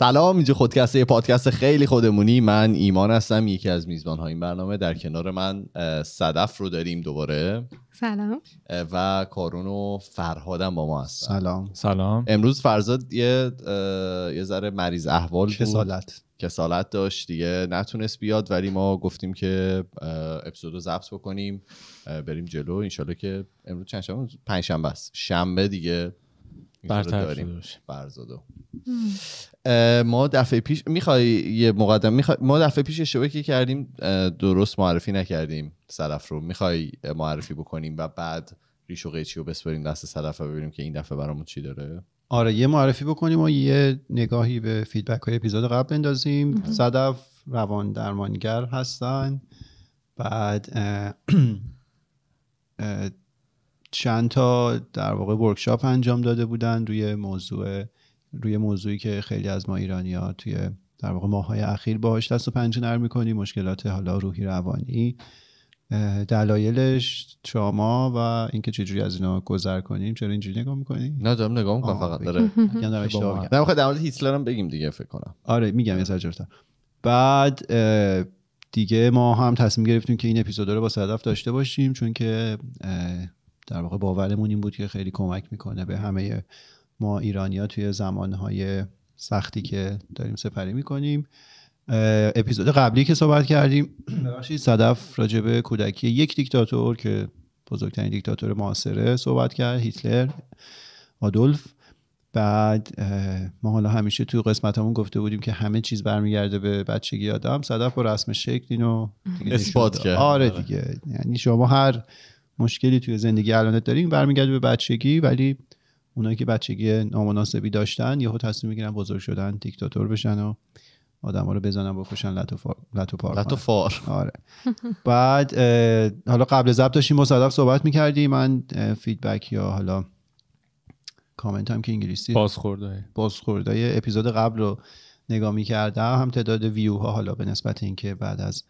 سلام اینجا خودکسته یه پادکست خیلی خودمونی. من ایمان هستم یکی از میزبان های این برنامه. در کنار من صدف رو داریم دوباره. سلام. و کارون و فرهادم با ما هستن. سلام. سلام. امروز فرزاد یه یه ذره مریض احوال بود. کسالت. کسالت داشت دیگه. نتونست بیاد ولی ما گفتیم که اپیزود رو ضبط بکنیم. بریم جلو. انشالله که امروز چند شنبه؟ پنج شنبه است. شنبه دیگه. داریم. فرزادو ما دفعه پیش می‌خوای یه مقدم می‌خوای ما دفعه پیش اشتباهی که کردیم درست معرفی نکردیم صدف رو. می‌خوای معرفی بکنیم و بعد ریش و قیچی رو بسپریم دست صدف و ببینیم که این دفعه برامون چی داره؟ آره یه معرفی بکنیم و یه نگاهی به فیدبک های اپیزود قبل بندازیم. صدف روان درمانگر هستن. بعد چند تا در واقع ورکشاپ انجام داده بودن روی موضوع روی موضوعی که خیلی از ما ایرانی ها توی در واقع ماهای اخیر باهاش دست و پنجه نرم می‌کنیم مشکلات حالا روحی روانی. دلایلش شما و اینکه چجوری از اینا گذر کنیم چرا اینجوری نگاه می‌کنیم نه دارم نگاه می‌کنم فقط داره نه در مورد هیتلر هم بگیم دیگه فکر کنم. آره میگم یه سر بعد دیگه ما هم تصمیم گرفتیم که این اپیزود رو با صدف داشته باشیم چون که در واقع باورمون این بود که خیلی کمک می‌کنه به همه ما ایرانیا توی زمانهای سختی که داریم سپری می‌کنیم. اپیزود قبلی که صحبت کردیم ببخشید صدف راجبه کودکی یک دیکتاتور که بزرگترین دیکتاتور معاصره صحبت کرد هیتلر آدولف. بعد ما حالا همیشه توی قسمتمون گفته بودیم که همه چیز برمیگرده به بچگی آدم. صدف با رسم شکل اینو اثبات کرد. آره دیگه. یعنی شما هر مشکلی توی زندگی الانت داریم برمیگرده به بچگی ولی اونایی که بچگی نامناسبی داشتن یهو تصمیم می‌گیرن بزرگ شدن دیکتاتور بشن و آدما رو بزنن بکشن لتو فار لتو لتو فار. آره. بعد حالا قبل ضبط داشتیم مصادف صحبت می‌کردیم. من فیدبک یا حالا کامنت هم که انگلیسی بازخوردای بازخوردای اپیزود قبل رو نگاه می‌کردم. هم تعداد ویو ها حالا به نسبت اینکه بعد از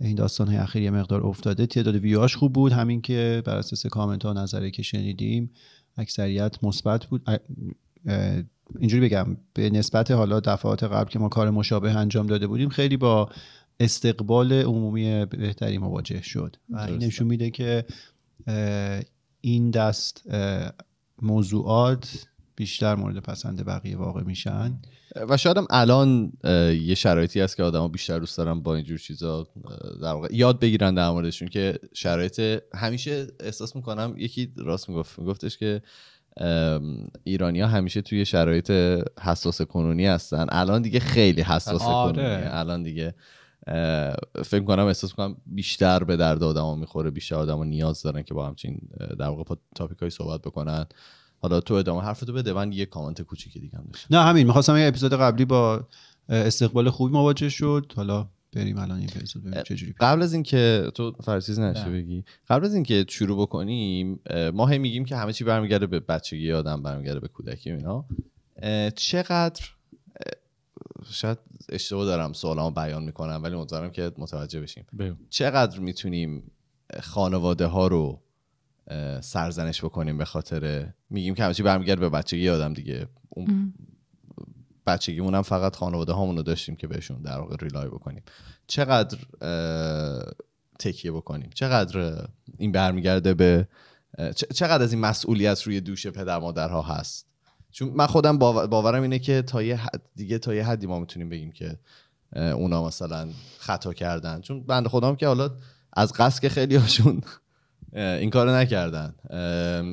این داستان های اخیر یه مقدار افتاده. تعداد ویوهاش خوب بود. همین که بر اساس کامنت ها نظری که شنیدیم اکثریت مثبت بود. اینجوری بگم به نسبت حالا دفعات قبل که ما کار مشابه انجام داده بودیم خیلی با استقبال عمومی بهتری مواجه شد. و این نشون میده که این دست موضوعات بیشتر مورد پسند بقیه واقع میشن. و شاید هم الان یه شرایطی هست که آدما بیشتر دوست دارن با اینجور چیزا در واقع یاد بگیرن در موردشون که شرایط همیشه احساس می‌کنم یکی راست می‌گفت میگفتش که ایرانیا همیشه توی شرایط حساس کنونی هستن. الان دیگه خیلی حساس آره. کنونی الان دیگه فکر کنم احساس کنم بیشتر به درد آدما می‌خوره بیشتر آدما نیاز دارن که با همچین در واقع تاپیک های صحبت بکنن. حالا تو ادامه حرفتو بده من یه کامنت کوچیکی دیگه هم داشتم. نه همین می‌خواستم یه اپیزود قبلی با استقبال خوبی مواجه شد. حالا بریم الان این اپیزود ببینیم چجوری قبل از اینکه تو فرسیز نشه بگی قبل از اینکه شروع بکنیم ما هی میگیم که همه چی برمیگرده به بچگی آدم برمیگرده به کودکی اینا. چقدر شاید اشتباه دارم سوالامو بیان می‌کنم ولی امیدوارم که متوجه بشیم. چقدر می‌تونیم خانواده ها رو سرزنش بکنیم به خاطر میگیم که همچی برمیگرد به بچگی آدم دیگه. اون بچگیمون هم فقط خانواده هامون رو داشتیم که بهشون در واقع ریلای بکنیم. چقدر تکیه بکنیم؟ چقدر این برمیگرده به چقدر از این مسئولیت روی دوش پدر مادرها هست؟ چون من خودم باورم اینه که تا یه حد دیگه تا یه حدی ما می‌تونیم بگیم که اونا مثلا خطا کردن. چون بند خودم که حالا از قصد که خیلی هاشون این کارو نکردن.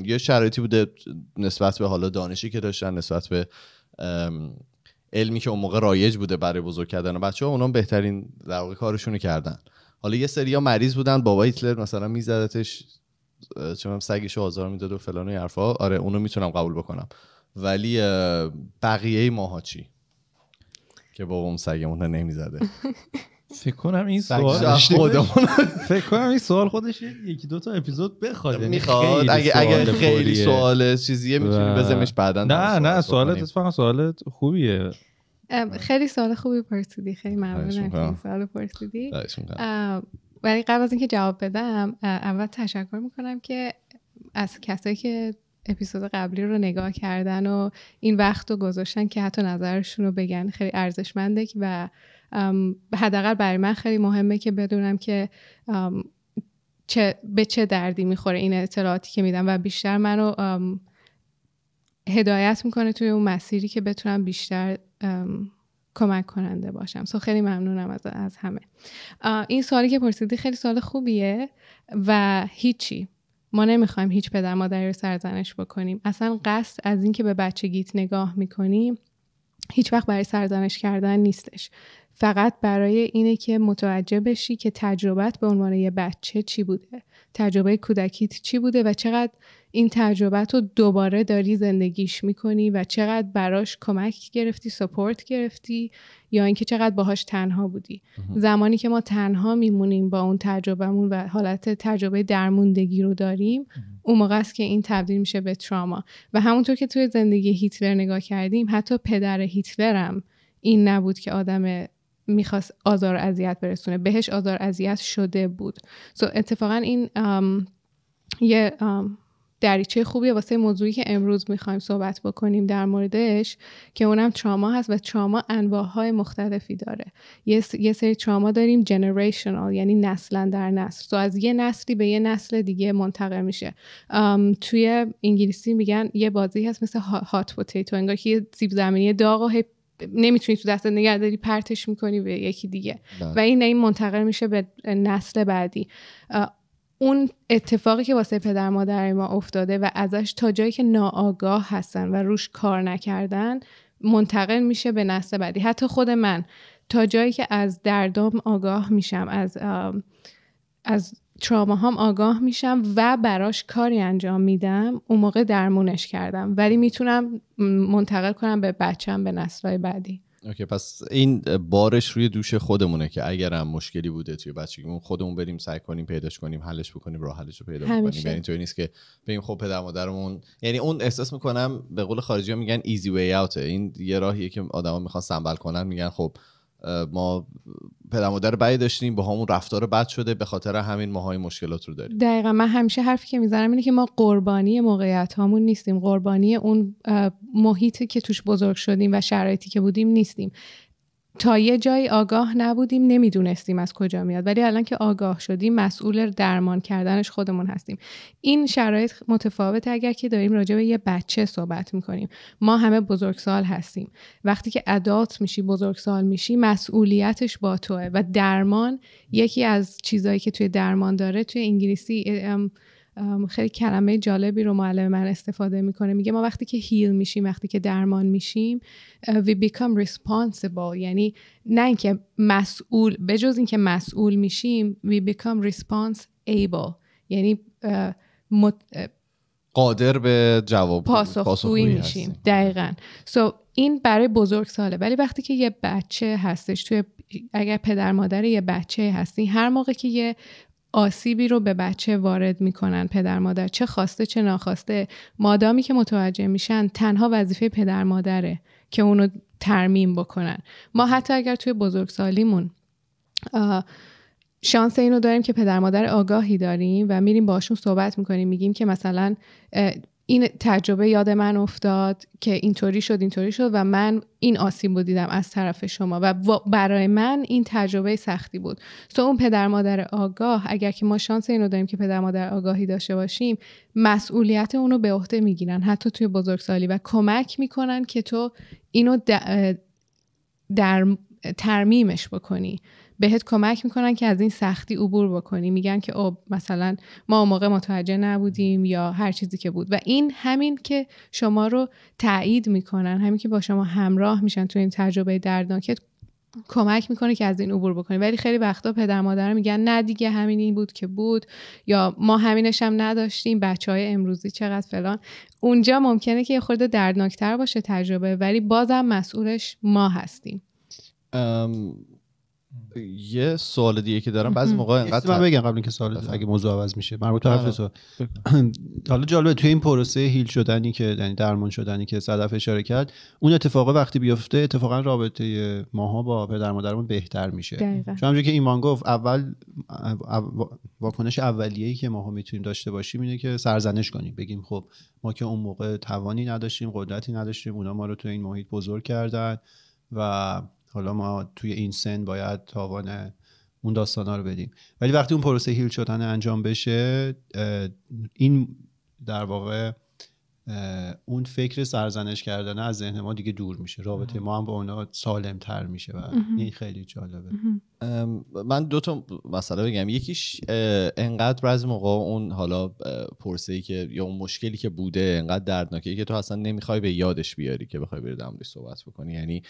یه شرایطی بوده نسبت به حالا دانشی که داشتن نسبت به علمی که اون موقع رایج بوده برای بزرگ کردن بچه ها اونا بهترین در واقع کارشونو کردن. حالا یه سری مریض بودن بابا هیتلر مثلا میزدتش چون سگش آزار می‌داد و فلان و حرفا. آره اونو می‌تونم قبول بکنم. ولی بقیه ماها چی؟ که بابا اون سگمون نمی‌زده. فکر کنم این سوال فکر کنم این سوال خودش یکی دو تا اپیزود بخواد. یعنی می‌خواد. اگه اگه خیلی سوال چیزیه می‌تونی بزنش بعدا نه نه سوالت اتفاقا سوالت خوبیه. خیلی سوال خوبی پرسیدی. خیلی ممنونم سوال پرسیدی. ولی قبل از اینکه جواب بدم اول تشکر می‌کنم که از کسایی که اپیزود قبلی رو نگاه کردن و این وقت رو گذاشتن که حتی نظرشون رو بگن. خیلی ارزشمنده و حداقل برای من خیلی مهمه که بدونم که چه به چه دردی می‌خوره این اطلاعاتی که میدم و بیشتر منو هدایت می‌کنه توی اون مسیری که بتونم بیشتر کمک کننده باشم. سو خیلی ممنونم از, از همه. این سوالی که پرسیدی خیلی سوال خوبیه و هیچی. ما نمی‌خوایم هیچ پدر مادری رو سرزنش بکنیم. اصلا قصد از اینکه به بچگیت نگاه می‌کنیم هیچ وقت برای سرزنش کردن نیستش. فقط برای اینه که متوجه بشی که تجربت به عنوان یه بچه چی بوده. تجربه کودکیت چی بوده و چقدر این تجربت رو دوباره داری زندگیش می‌کنی و چقدر براش کمک گرفتی سپورت گرفتی یا اینکه چقدر باهاش تنها بودی. زمانی که ما تنها میمونیم با اون تجربهمون و حالت تجربه درموندگی رو داریم اون موقع است که این تبدیل میشه به تراما. و همونطور که توی زندگی هیتلر نگاه کردیم حتی پدر هیتلرم این نبود که آدم می‌خواست آزار اذیت برسونه. بهش آزار اذیت شده بود. سو so اتفاقا این یه دریچه خوبیه واسه موضوعی که امروز می‌خوایم صحبت بکنیم در موردش که اونم تراما هست و تراما انواع مختلفی داره. یه, یه سری تراما داریم جنریشنال یعنی نسلا در نسل. سو از یه نسلی به یه نسل دیگه منتقل میشه. توی انگلیسی میگن یه بازی هست مثل هات پوتیتو انگار که یه سیب زمینی داغ و نمی‌تونی تو دست نگهداری پرتش می‌کنی به یکی دیگه. بله. و این این منتقل میشه به نسل بعدی. اون اتفاقی که واسه پدر مادر ما افتاده و ازش تا جایی که ناآگاه هستن و روش کار نکردن منتقل میشه به نسل بعدی. حتی خود من تا جایی که از دردام آگاه میشم از از تراما هم آگاه میشم و براش کاری انجام میدم اون موقع درمونش کردم. ولی می‌تونم منتقل کنم به بچم به نسلهای بعدی. اوکی پس این بارش روی دوش خودمونه که اگر هم مشکلی بوده توی بچگیمون خودمون بریم سعی کنیم پیداش کنیم حلش بکنیم راه حلش رو پیدا کنیم یعنی اینطوری نیست که بگیم خب پدر مادرمون یعنی اون احساس می‌کنم به قول خارجی ها میگن ایزی وی اوته این یه راهیه که آدما می‌خوان سنبل کنن میگن خب ما پدر مادر بدی داشتیم با همون رفتار بد شده به خاطر همین ماهای مشکلات رو داریم. دقیقا من همیشه حرفی که می‌زنم اینه که ما قربانی موقعیت هامون نیستیم. قربانی اون محیطی که توش بزرگ شدیم و شرایطی که بودیم نیستیم. تا یه جایی آگاه نبودیم نمی‌دونستیم از کجا میاد. ولی الان که آگاه شدیم مسئول درمان کردنش خودمون هستیم. این شرایط متفاوت اگر که داریم راجع به یه بچه صحبت می‌کنیم. ما همه بزرگسال هستیم. وقتی که ادالت میشی بزرگسال میشی مسئولیتش با توه. و درمان یکی از چیزهایی که توی درمان داره توی انگلیسی خیلی کلمه جالبی رو معلم من استفاده می‌کنه. میگه ما وقتی که هیل میشیم وقتی که درمان میشیم we become responsible. یعنی نه اینکه مسئول به جز اینکه مسئول میشیم we become responsible یعنی قادر به جواب پاسخگویی میشیم. دقیقا. So این برای بزرگ ساله. ولی وقتی که یه بچه هستش توی اگر پدر مادر یه بچه هستی هر موقع که یه آسیبی رو به بچه وارد می‌کنن پدر مادر چه خواسته چه ناخواسته. مادامی که متوجه میشن تنها وظیفه پدر مادره که اونو ترمیم بکنن. ما حتی اگر توی بزرگسالیمون شانس اینو داریم که پدر مادر آگاهی داریم و میریم باشون صحبت می‌کنیم میگیم که مثلا این تجربه یاد من افتاد که اینطوری شد اینطوری شد و من این آسیب رو دیدم از طرف شما و برای من این تجربه سختی بود. سو اون پدر مادر آگاه اگر که ما شانس اینو داریم که پدر مادر آگاهی داشته باشیم مسئولیت اونو به عهده می‌گیرن حتی توی بزرگسالی و کمک می‌کنن که تو اینو در ترمیمش بکنی. بهت کمک می‌کنن که از این سختی عبور بکنی. میگن که او مثلا ما موقع متوجه نبودیم یا هر چیزی که بود. و این همین که شما رو تایید می‌کنن همین که با شما همراه میشن تو این تجربه دردناکت کمک می‌کنه که از این عبور بکنی. ولی خیلی وقتا پدر مادر میگن نه دیگه همین این بود که بود یا ما همینش هم نداشتیم بچه های امروزی چقدر فلان. اونجا ممکنه که یه خورده دردناکتر باشه تجربه ولی بازم مسئولش ما هستیم. یه سوال دیگه که دارم. بعضی موقع انقدر من بگم قبل اینکه سوال اگه موضوع عوض میشه. مربوط به حرف تو. حالا جالبه توی این پروسه هیل شدنی که یعنی درمان شدنی که صدف اشاره کرد اون اتفاق وقتی بیفته اتفاقا رابطه ماها با پدر مادرمون بهتر میشه. چون همونجوری که ایمان گفت اول واکنش اولیه‌ای که ماها می‌تونیم داشته باشیم اینه که سرزنش کنیم. بگیم خب ما که اون موقع توانی نداشتیم قدرتی نداشتیم اونا ما رو تو این محیط بزرگ کردن و حالا ما توی این سن باید تاوان اون داستانا رو بدیم. ولی وقتی اون پروسه هیل شدن انجام بشه این در واقع اون فکر سرزنش کردن از ذهن ما دیگه دور میشه. رابطه ما هم با اونا سالم تر میشه و این خیلی جالبه. من دو تا مسئله بگم. یکیش انقدر بعضی موقع اون حالا پرسه ای که یا اون مشکلی که بوده انقدر دردناکه که تو اصلا نمی‌خوای به یادش بیاری که بخوای بری در صحبت بکنی. یعنی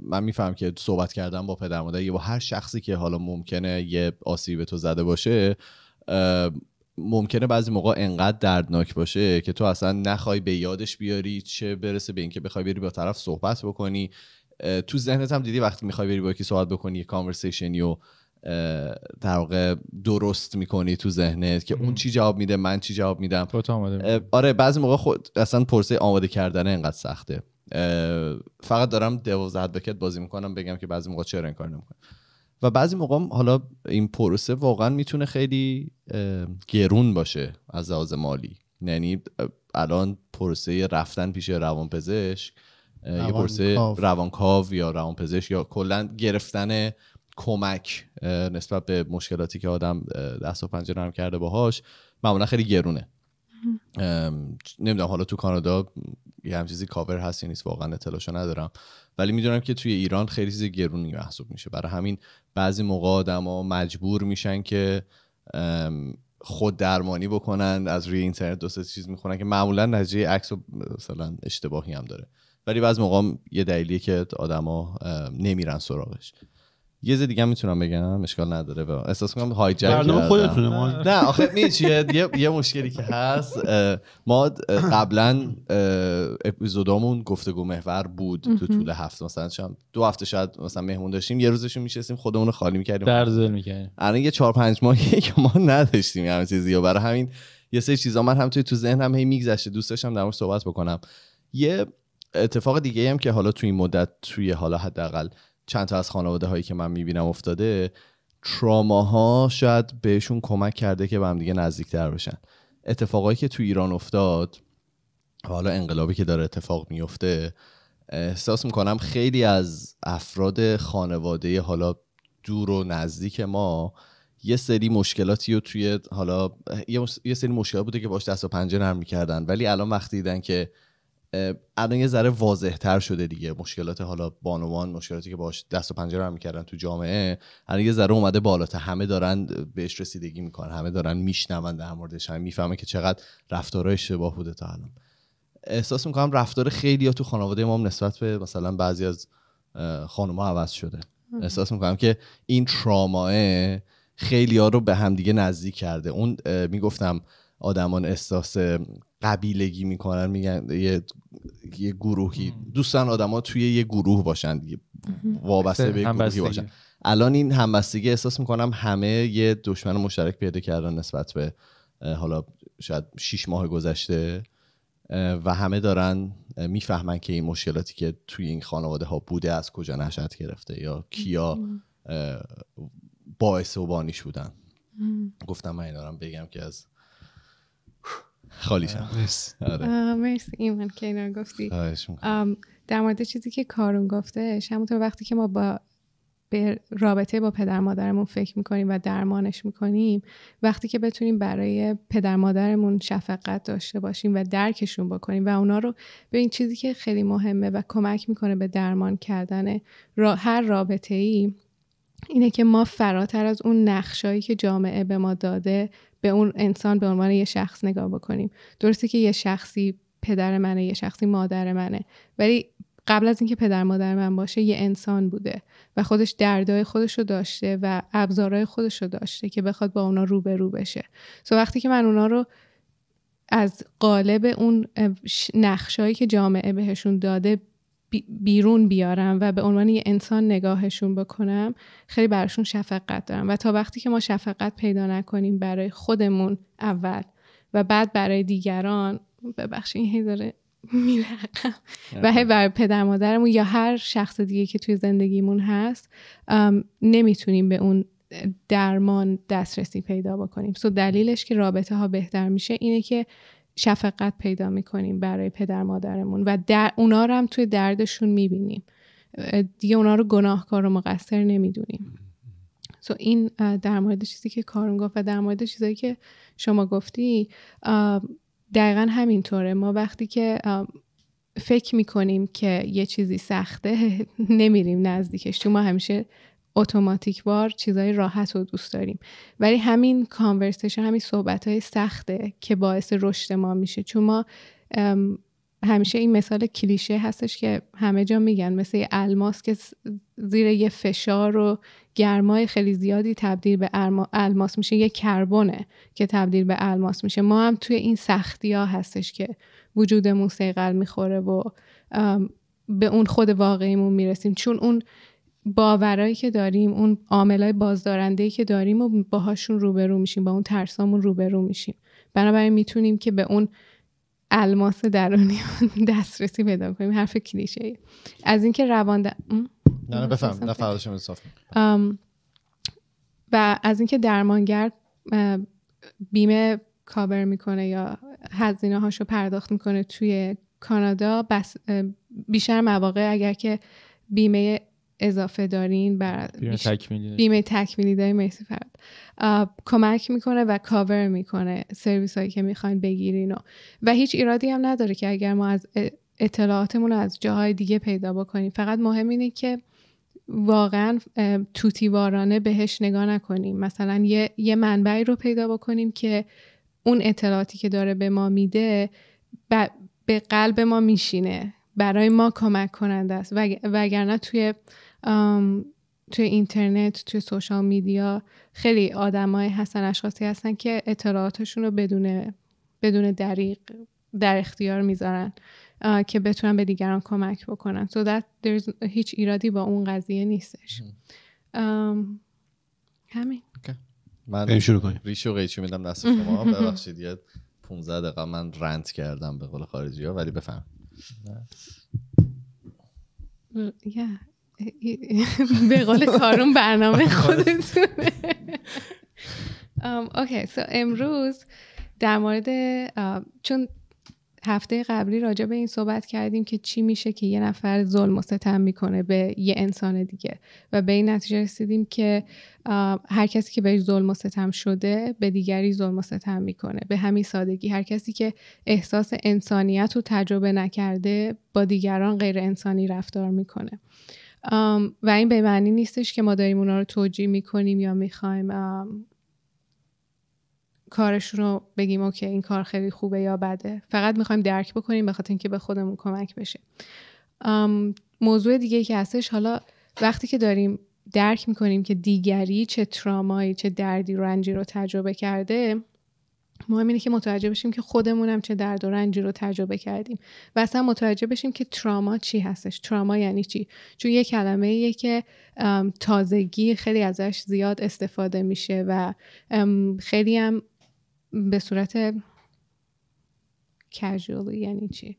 من میفهم که صحبت کردن با پدر مادر یا با هر شخصی که حالا ممکنه یه آسیب به تو زده باشه ممکنه بعضی موقع انقدر دردناک باشه که تو اصلا نخوای به یادش بیاری چه برسه به اینکه بخوای بری با طرف صحبت بکنی. تو ذهنت هم دیدی وقتی می‌خوای بری با یکی صحبت بکنی یه کانورسیشنی و در واقع درست می‌کنی تو ذهنت که اون چی جواب میده من چی جواب میدم. آره بعضی موقع خود اصلا پرسه آماده کردن انقدر سخته. فقط دارم دوازده بکت بازی می‌کنم بگم که بعضی موقع چرا این کار نمی‌کنم. و بعضی موقع حالا این پروسه واقعا می‌تونه خیلی گرون باشه از لحاظ مالی. یعنی الان پروسه رفتن پیش روانپزشک یه پروسه روانکاو یا روانپزشک یا کلا گرفتن کمک نسبت به مشکلاتی که آدم دست و پنجه نرم کرده باهاش معمولا خیلی گرونه. نمی‌دونم حالا تو کانادا یه هم چیزی کاور هست یا نیست واقعا اطلاعشو ندارم. ولی می‌دونم که توی ایران خیلی چیز گرونی محسوب میشه. برای همین بعضی موقع آدما مجبور میشن که خود درمانی بکنن از روی اینترنت دو چیز می‌خونن که معمولا نتیجه عکس و مثلا اشتباهی هم داره. ولی بعضی موقع یه دلیلیه که آدما نمیرن سراغش. یه چیز دیگه می‌تونم بگم اشکال نداره و احساس کنم هایجک برنامه خودتونه ما نه آخه می چیه؟ یه،, یه مشکلی که هست ما قبلا اپیزودامون گفتگو محور بود تو طول هفته مثلا شام دو هفته شاید مثلا مهمون داشتیم یه روزشون میشستیم خودمون رو خالی می‌کردیم. در زل می‌کردیم. الان یه چهار پنج ماهی که ما نداشتیم همین چیزی و برای همین یه سری چیزا من هم توی تو ذهنم هی میگذشته. دوست داشتم در صحبت بکنم. یه اتفاق دیگه هم که حالا توی این مدت توی حالا حداقل چند تا از خانواده هایی که من می‌بینم افتاده تراماها شاید بهشون کمک کرده که به هم دیگه نزدیکتر بشن. اتفاقایی که تو ایران افتاد حالا انقلابی که داره اتفاق میفته احساس می‌کنم خیلی از افراد خانواده حالا دور و نزدیک ما یه سری مشکلاتی رو توی حالا یه سری مشکلات بوده که باش دست و پنجه نرم می‌کردن. ولی الان وقتی دیدن که الان یه ذره واضح تر شده دیگه. مشکلات حالا بانوان مشکلاتی که باش دست و پنجه رو می‌کردن تو جامعه الان یه ذره اومده بالاتر. همه دارن بهش رسیدگی می‌کنن همه دارن میشنون در موردش هم می‌فهمه که چقدر رفتارها اشتباه بوده تا الان. احساس می‌کنم رفتار خیلی ها تو خانواده ما نسبت به مثلا بعضی از خانوما عوض شده. احساس می‌کنم که این تراماه خیلی ها رو به همدیگه نزدیک کرده. اون می‌گفتم آدمان احساس قبیلگی می‌کنن میگن یه, یه گروهی. دوستان آدما توی یه گروه باشن دیگه وابسته به گروهی باشن. الان این همبستگی احساس می‌کنم همه یه دشمن مشترک پیدا کردن نسبت به حالا شاید شیش ماه گذشته و همه دارن می‌فهمن که این مشکلاتی که توی این خانواده ها بوده از کجا نشد گرفته یا کیا باعث و بانیش بودن. گفتم من این دارم بگم که از خالی شم آره. مرسی. ایمان که اینا گفتی. در مورد چیزی که کارون گفته همونطور وقتی که ما با به رابطه با پدر مادرمون فکر می‌کنیم و درمانش می‌کنیم وقتی که بتونیم برای پدر مادرمون شفقت داشته باشیم و درکشون بکنیم و اونا رو به این چیزی که خیلی مهمه و کمک می‌کنه به درمان کردن هر رابطه ای اینه که ما فراتر از اون نقشایی که جامعه به ما داده به اون انسان به عنوان یه شخص نگاه بکنیم. درسته که یه شخصی پدر منه یه شخصی مادر منه. ولی قبل از اینکه پدر مادر من باشه یه انسان بوده و خودش دردای خودش رو داشته و ابزارهای خودش رو داشته که بخواد با اونا رو به رو بشه. سو وقتی که من اونا رو از قالب اون نقشایی که جامعه بهشون داده بیرون بیارم و به عنوان یه انسان نگاهشون بکنم خیلی براشون شفقت دارم. و تا وقتی که ما شفقت پیدا نکنیم برای خودمون اول و بعد برای دیگران ببخشید این هی داره میرقم و هی برای پدر مادرمون یا هر شخص دیگه که توی زندگیمون هست نمی‌تونیم به اون درمان دسترسی پیدا بکنیم. سو دلیلش که رابطه ها بهتر میشه اینه که شفقت پیدا می‌کنیم برای پدر مادرمون و در اونا رو هم توی دردشون می‌بینیم. دیگه اونا رو گناهکار و مقصر نمی‌دونیم. سو این در مورد چیزی که کارون گفت و در مورد چیزایی که شما گفتی دقیقا همینطوره. ما وقتی که فکر می‌کنیم که یه چیزی سخته نمیریم نزدیکش. چون ما همیشه اتوماتیک بار چیزای راحت رو دوست داریم. ولی همین کانورسیشن همین صحبت های سخته که باعث رشد ما میشه. چون ما همیشه این مثال کلیشه هستش که همه جا میگن مثل الماس که زیر یه فشار و گرمای خیلی زیادی تبدیل به الماس میشه یه کربونه که تبدیل به الماس میشه. ما هم توی این سختی ها هستش که وجودمون سیقل می‌خوره و به اون خود واقعیمون می‌رسیم. چون اون باورایی که داریم اون عاملای بازدارنده که داریم و باهاشون روبرو میشیم با اون ترسامون روبرو میشیم. بنابراین می‌تونیم که به اون الماس درونی دسترسی پیدا کنیم. حرف کلیشه از اینکه روان د... نه بفهم. نه و از اینکه درمانگر بیمه کاور می‌کنه یا هزینه هاشو پرداخت می‌کنه توی کانادا بس بیشتر مواقع اگر که بیمه اضافه دارین بر بیمه تکمیلی بیمه تکمیلی داری مرسی فرد کمک می‌کنه و کاور می‌کنه سرویس هایی که می‌خواین بگیرین و, و هیچ ایرادی هم نداره که اگر ما از اطلاعاتمون رو از جاهای دیگه پیدا بکنیم. فقط مهم اینه که واقعا توتیوارانه بهش نگاه نکنیم. مثلا یه, یه منبعی رو پیدا بکنیم که اون اطلاعاتی که داره به ما میده به قلب ما میشینه. برای ما کمک کننده است. وگرنه توی توی اینترنت توی سوشال میدیا خیلی آدمای هستن اشخاصی هستن که اطلاعاتشون رو بدون بدون دریق در اختیار می‌ذارن که بتونن به دیگران کمک بکنن. So that هیچ ایرادی با اون قضیه نیستش. همین. من شروع کنیم. ریش و قیچی میدم دست شما. ببخشید یه 15 دقیقه من رنت کردم به قول خارجی ها ولی بفهم. به قول کارون برنامه خودتونه. اوکی سو امروز در مورد چون هفته قبلی راجع به این صحبت کردیم که چی میشه که یه نفر ظلم و ستم می‌کنه به یه انسان دیگه. و به این نتیجه رسیدیم که هر کسی که بهش ظلم و ستم شده به دیگری ظلم و ستم می‌کنه. به همین سادگی. هر کسی که احساس انسانیت رو تجربه نکرده با دیگران غیر انسانی رفتار می‌کنه. و این به معنی نیستش که ما داریم اونا رو توجیه می‌کنیم یا می‌خوایم کارشون رو بگیم اوکی این کار خیلی خوبه یا بده. فقط می‌خوایم درک بکنیم به خاطر اینکه به خودمون کمک بشه. موضوع دیگه که هستش حالا وقتی که داریم درک می‌کنیم که دیگری چه ترامایی چه دردی رنجی رو تجربه کرده مهم اینه که متوجه بشیم که خودمونم چه درد و رنجی رو تجربه کردیم. و اصلا متوجه بشیم که تراما چی هستش. تراما یعنی چی؟ چون یه کلمه ایه که تازگی خیلی ازش زیاد استفاده میشه و خیلی هم به صورت کژوالی یعنی چی؟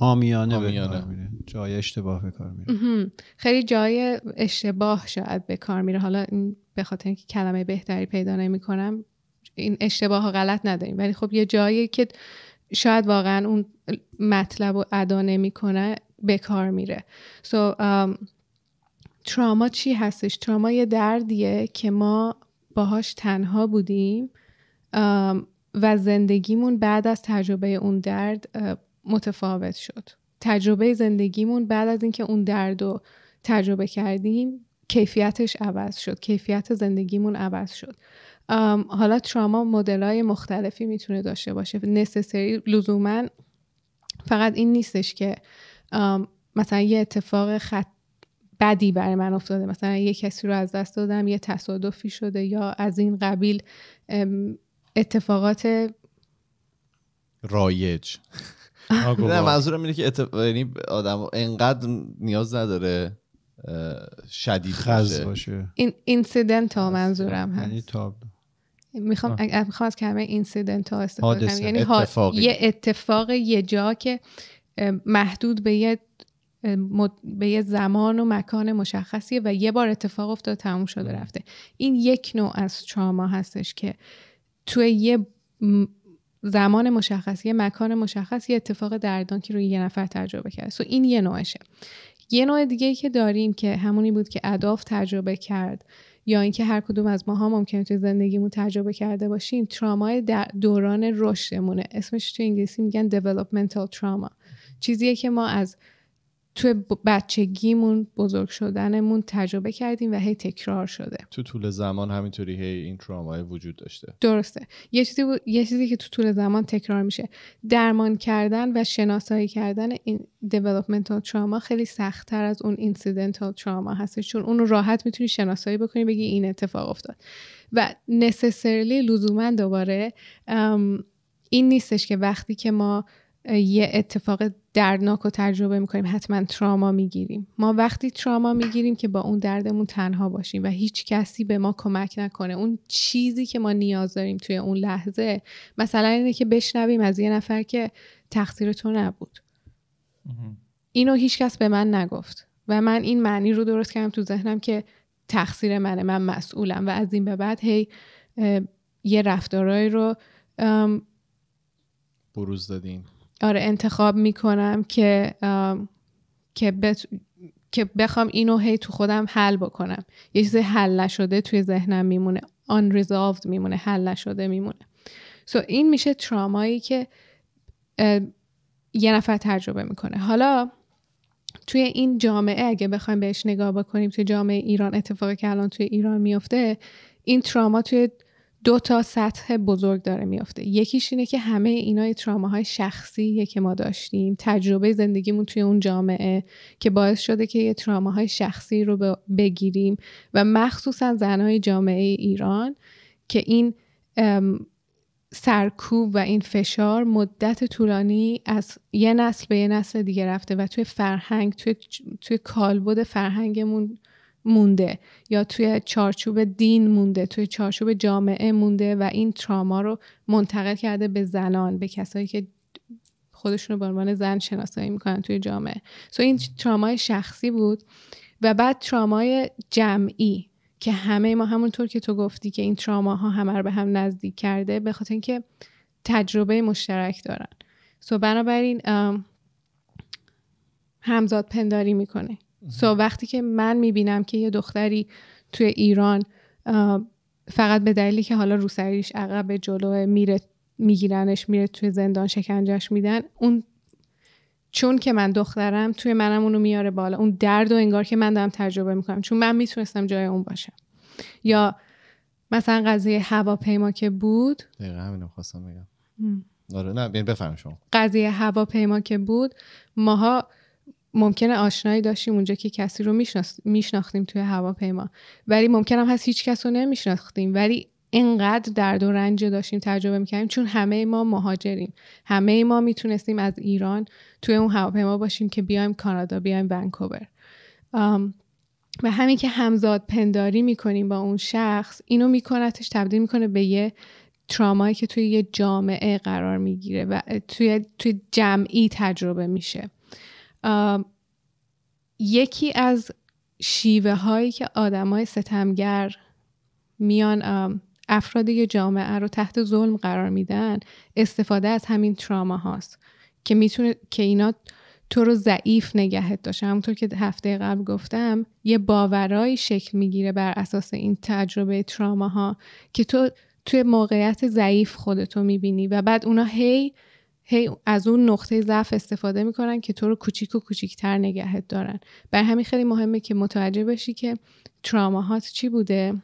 آمیانه, آمیانه. جای اشتباه به کار میره. خیلی جای اشتباه شاید به کار میره. حالا به خاطر اینکه کلمه بهتری پیدا نمی‌کنم این اشتباه ها غلط نداریم. ولی خب یه جایی که شاید واقعا اون مطلب رو ادا نمی‌کنه به کار میره. سو so, um, تراما چی هستش؟ تراما یه دردیه که ما باهاش تنها بودیم. و زندگیمون بعد از تجربه اون درد متفاوت شد. تجربه زندگیمون بعد از اینکه اون درد رو تجربه کردیم کیفیتش عوض شد. کیفیت زندگیمون عوض شد. حالا تراما مدل های مختلفی می‌تونه داشته باشه. نسسری لزوما فقط این نیستش که مثلا یه اتفاق خط بدی برای من افتاده. مثلا یه کسی رو از دست دادم یه تصادفی شده یا از این قبیل اتفاقات رایج. نه منظورم اینه که اتف... یعنی آدم انقدر نیاز نداره شدید خز باشه. این اینسیدنتال منظورم یعنی هست. تا می‌خوام می‌خوام از کلمه اینسیدنتال استفاده کنم. یعنی ها- اتفاقی. یه اتفاق یه جا که محدود به یه مد- به یه زمان و مکان مشخصیه و یه بار اتفاق افتاد تموم شده رفته. این یک نوع از تراما هستش که توی یه زمان مشخص یه مکان مشخص یه اتفاق دردناکی رو یه نفر تجربه کرد سو این یه نوعشه. یه نوع دیگه که داریم که همونی بود که اداف تجربه کرد یا اینکه هر کدوم از ماها ممکنه توی زندگیمون تجربه کرده باشیم ترامای در دوران رشدمونه. اسمش توی انگلیسی میگن developmental trauma. چیزیه که ما از توی بچگیمون بزرگ شدنمون تجربه کردیم و هی تکرار شده. تو طول زمان همینطوری هی این ترامای وجود داشته. درسته. یه چیزی, بود- یه چیزی که تو طول زمان تکرار میشه. درمان کردن و شناسایی کردن این developmental trauma خیلی سختتر از اون incidental trauma هستش. چون اون رو راحت می‌تونی شناسایی بکنی بگی این اتفاق افتاد. و necessarily لزوما دوباره این نیستش که وقتی که ما یه اتفاق دردناک رو تجربه می‌کنیم حتما تراما می‌گیریم. ما وقتی تراما می‌گیریم که با اون دردمون تنها باشیم و هیچ کسی به ما کمک نکنه. اون چیزی که ما نیاز داریم توی اون لحظه مثلا اینه که بشنویم از یه نفر که تقصیر تو نبود. اینو هیچکس به من نگفت و من این معنی رو درست کردم تو ذهنم که تقصیر منه من مسئولم و از این به بعد هی یه رفتارهایی رو بروز دادین. آره انتخاب می‌کنم که که, بت... که بخوام اینو هی تو خودم حل بکنم. یه چیز حل نشده توی ذهنم میمونه. Unresolved میمونه حل نشده میمونه. سو این میشه ترامایی که یه نفر تجربه می‌کنه. حالا توی این جامعه اگه بخوایم بهش نگاه بکنیم توی جامعه ایران اتفاقی که الان توی ایران میفته این تراما توی دو تا سطح بزرگ داره میفته یکیش اینه که همه اینا تراماهای شخصیه که ما داشتیم تجربه زندگیمون توی اون جامعه که باعث شده که یه تراماهای شخصی رو بگیریم و مخصوصا زنهای جامعه ایران که این سرکوب و این فشار مدت طولانی از یه نسل به یه نسل دیگه رفته و توی فرهنگ توی, توی کالبد فرهنگمون مونده یا توی چارچوب دین مونده توی چارچوب جامعه مونده و این تراما رو منتقل کرده به زنان به کسایی که خودشون رو به عنوان زن شناسایی می‌کنن توی جامعه. سو این ترامای شخصی بود و بعد ترامای جمعی که همه ما همونطور که تو گفتی که این تراماها همه رو به هم نزدیک کرده به خاطر اینکه تجربه مشترک دارن. سو بنابراین همزاد پنداری می‌کنه. سو وقتی که من می‌بینم که یه دختری توی ایران فقط به دلیلی که حالا روسریش عقب جلو میره میگیرنش میره توی زندان شکنجش میدن اون چون که من دخترم توی منم اونو میاره بالا. اون درد و انگار که من دارم تجربه می‌کنم. چون من می‌تونستم جای اون باشم. یا مثلا قضیه هواپیما که بود. دقیقا همینو خواستم بگم. آره نه بفهم شما. قضیه هواپیما که بود ماها ممکنه آشنایی داشتیم اونجا که کسی رو میشناختیم توی هواپیما. ولی ممکن هم هست هیچ کس رو نمیشناختیم. ولی اینقدر درد و رنج داشتیم تجربه می‌کردیم چون همه ما مهاجریم. همه ما می‌تونستیم از ایران توی اون هواپیما باشیم که بیایم کانادا بیایم ونکوور. و همین که همزاد پنداری می‌کنیم با اون شخص اینو میکنتش تبدیل می‌کنه به یه ترامایی که توی یه جامعه قرار می‌گیره و توی, توی جمعی تجربه میشه. یکی از شیوه هایی که آدمای ستمگر میان افراد یه جامعه رو تحت ظلم قرار میدن استفاده از همین تراما هاست که می‌تونه که اینا تو رو ضعیف نگهت داشته. همونطور که هفته قبل گفتم یه باورایی شکل می‌گیره بر اساس این تجربه تراما ها که تو توی موقعیت ضعیف خودتو می‌بینی و بعد اونا هی هی از اون نقطه ضعف استفاده می‌کنن که تو رو کوچیک و کوچیکتر نگهت دارن. بر همین خیلی مهمه که متوجه بشی که تراماهات چی بوده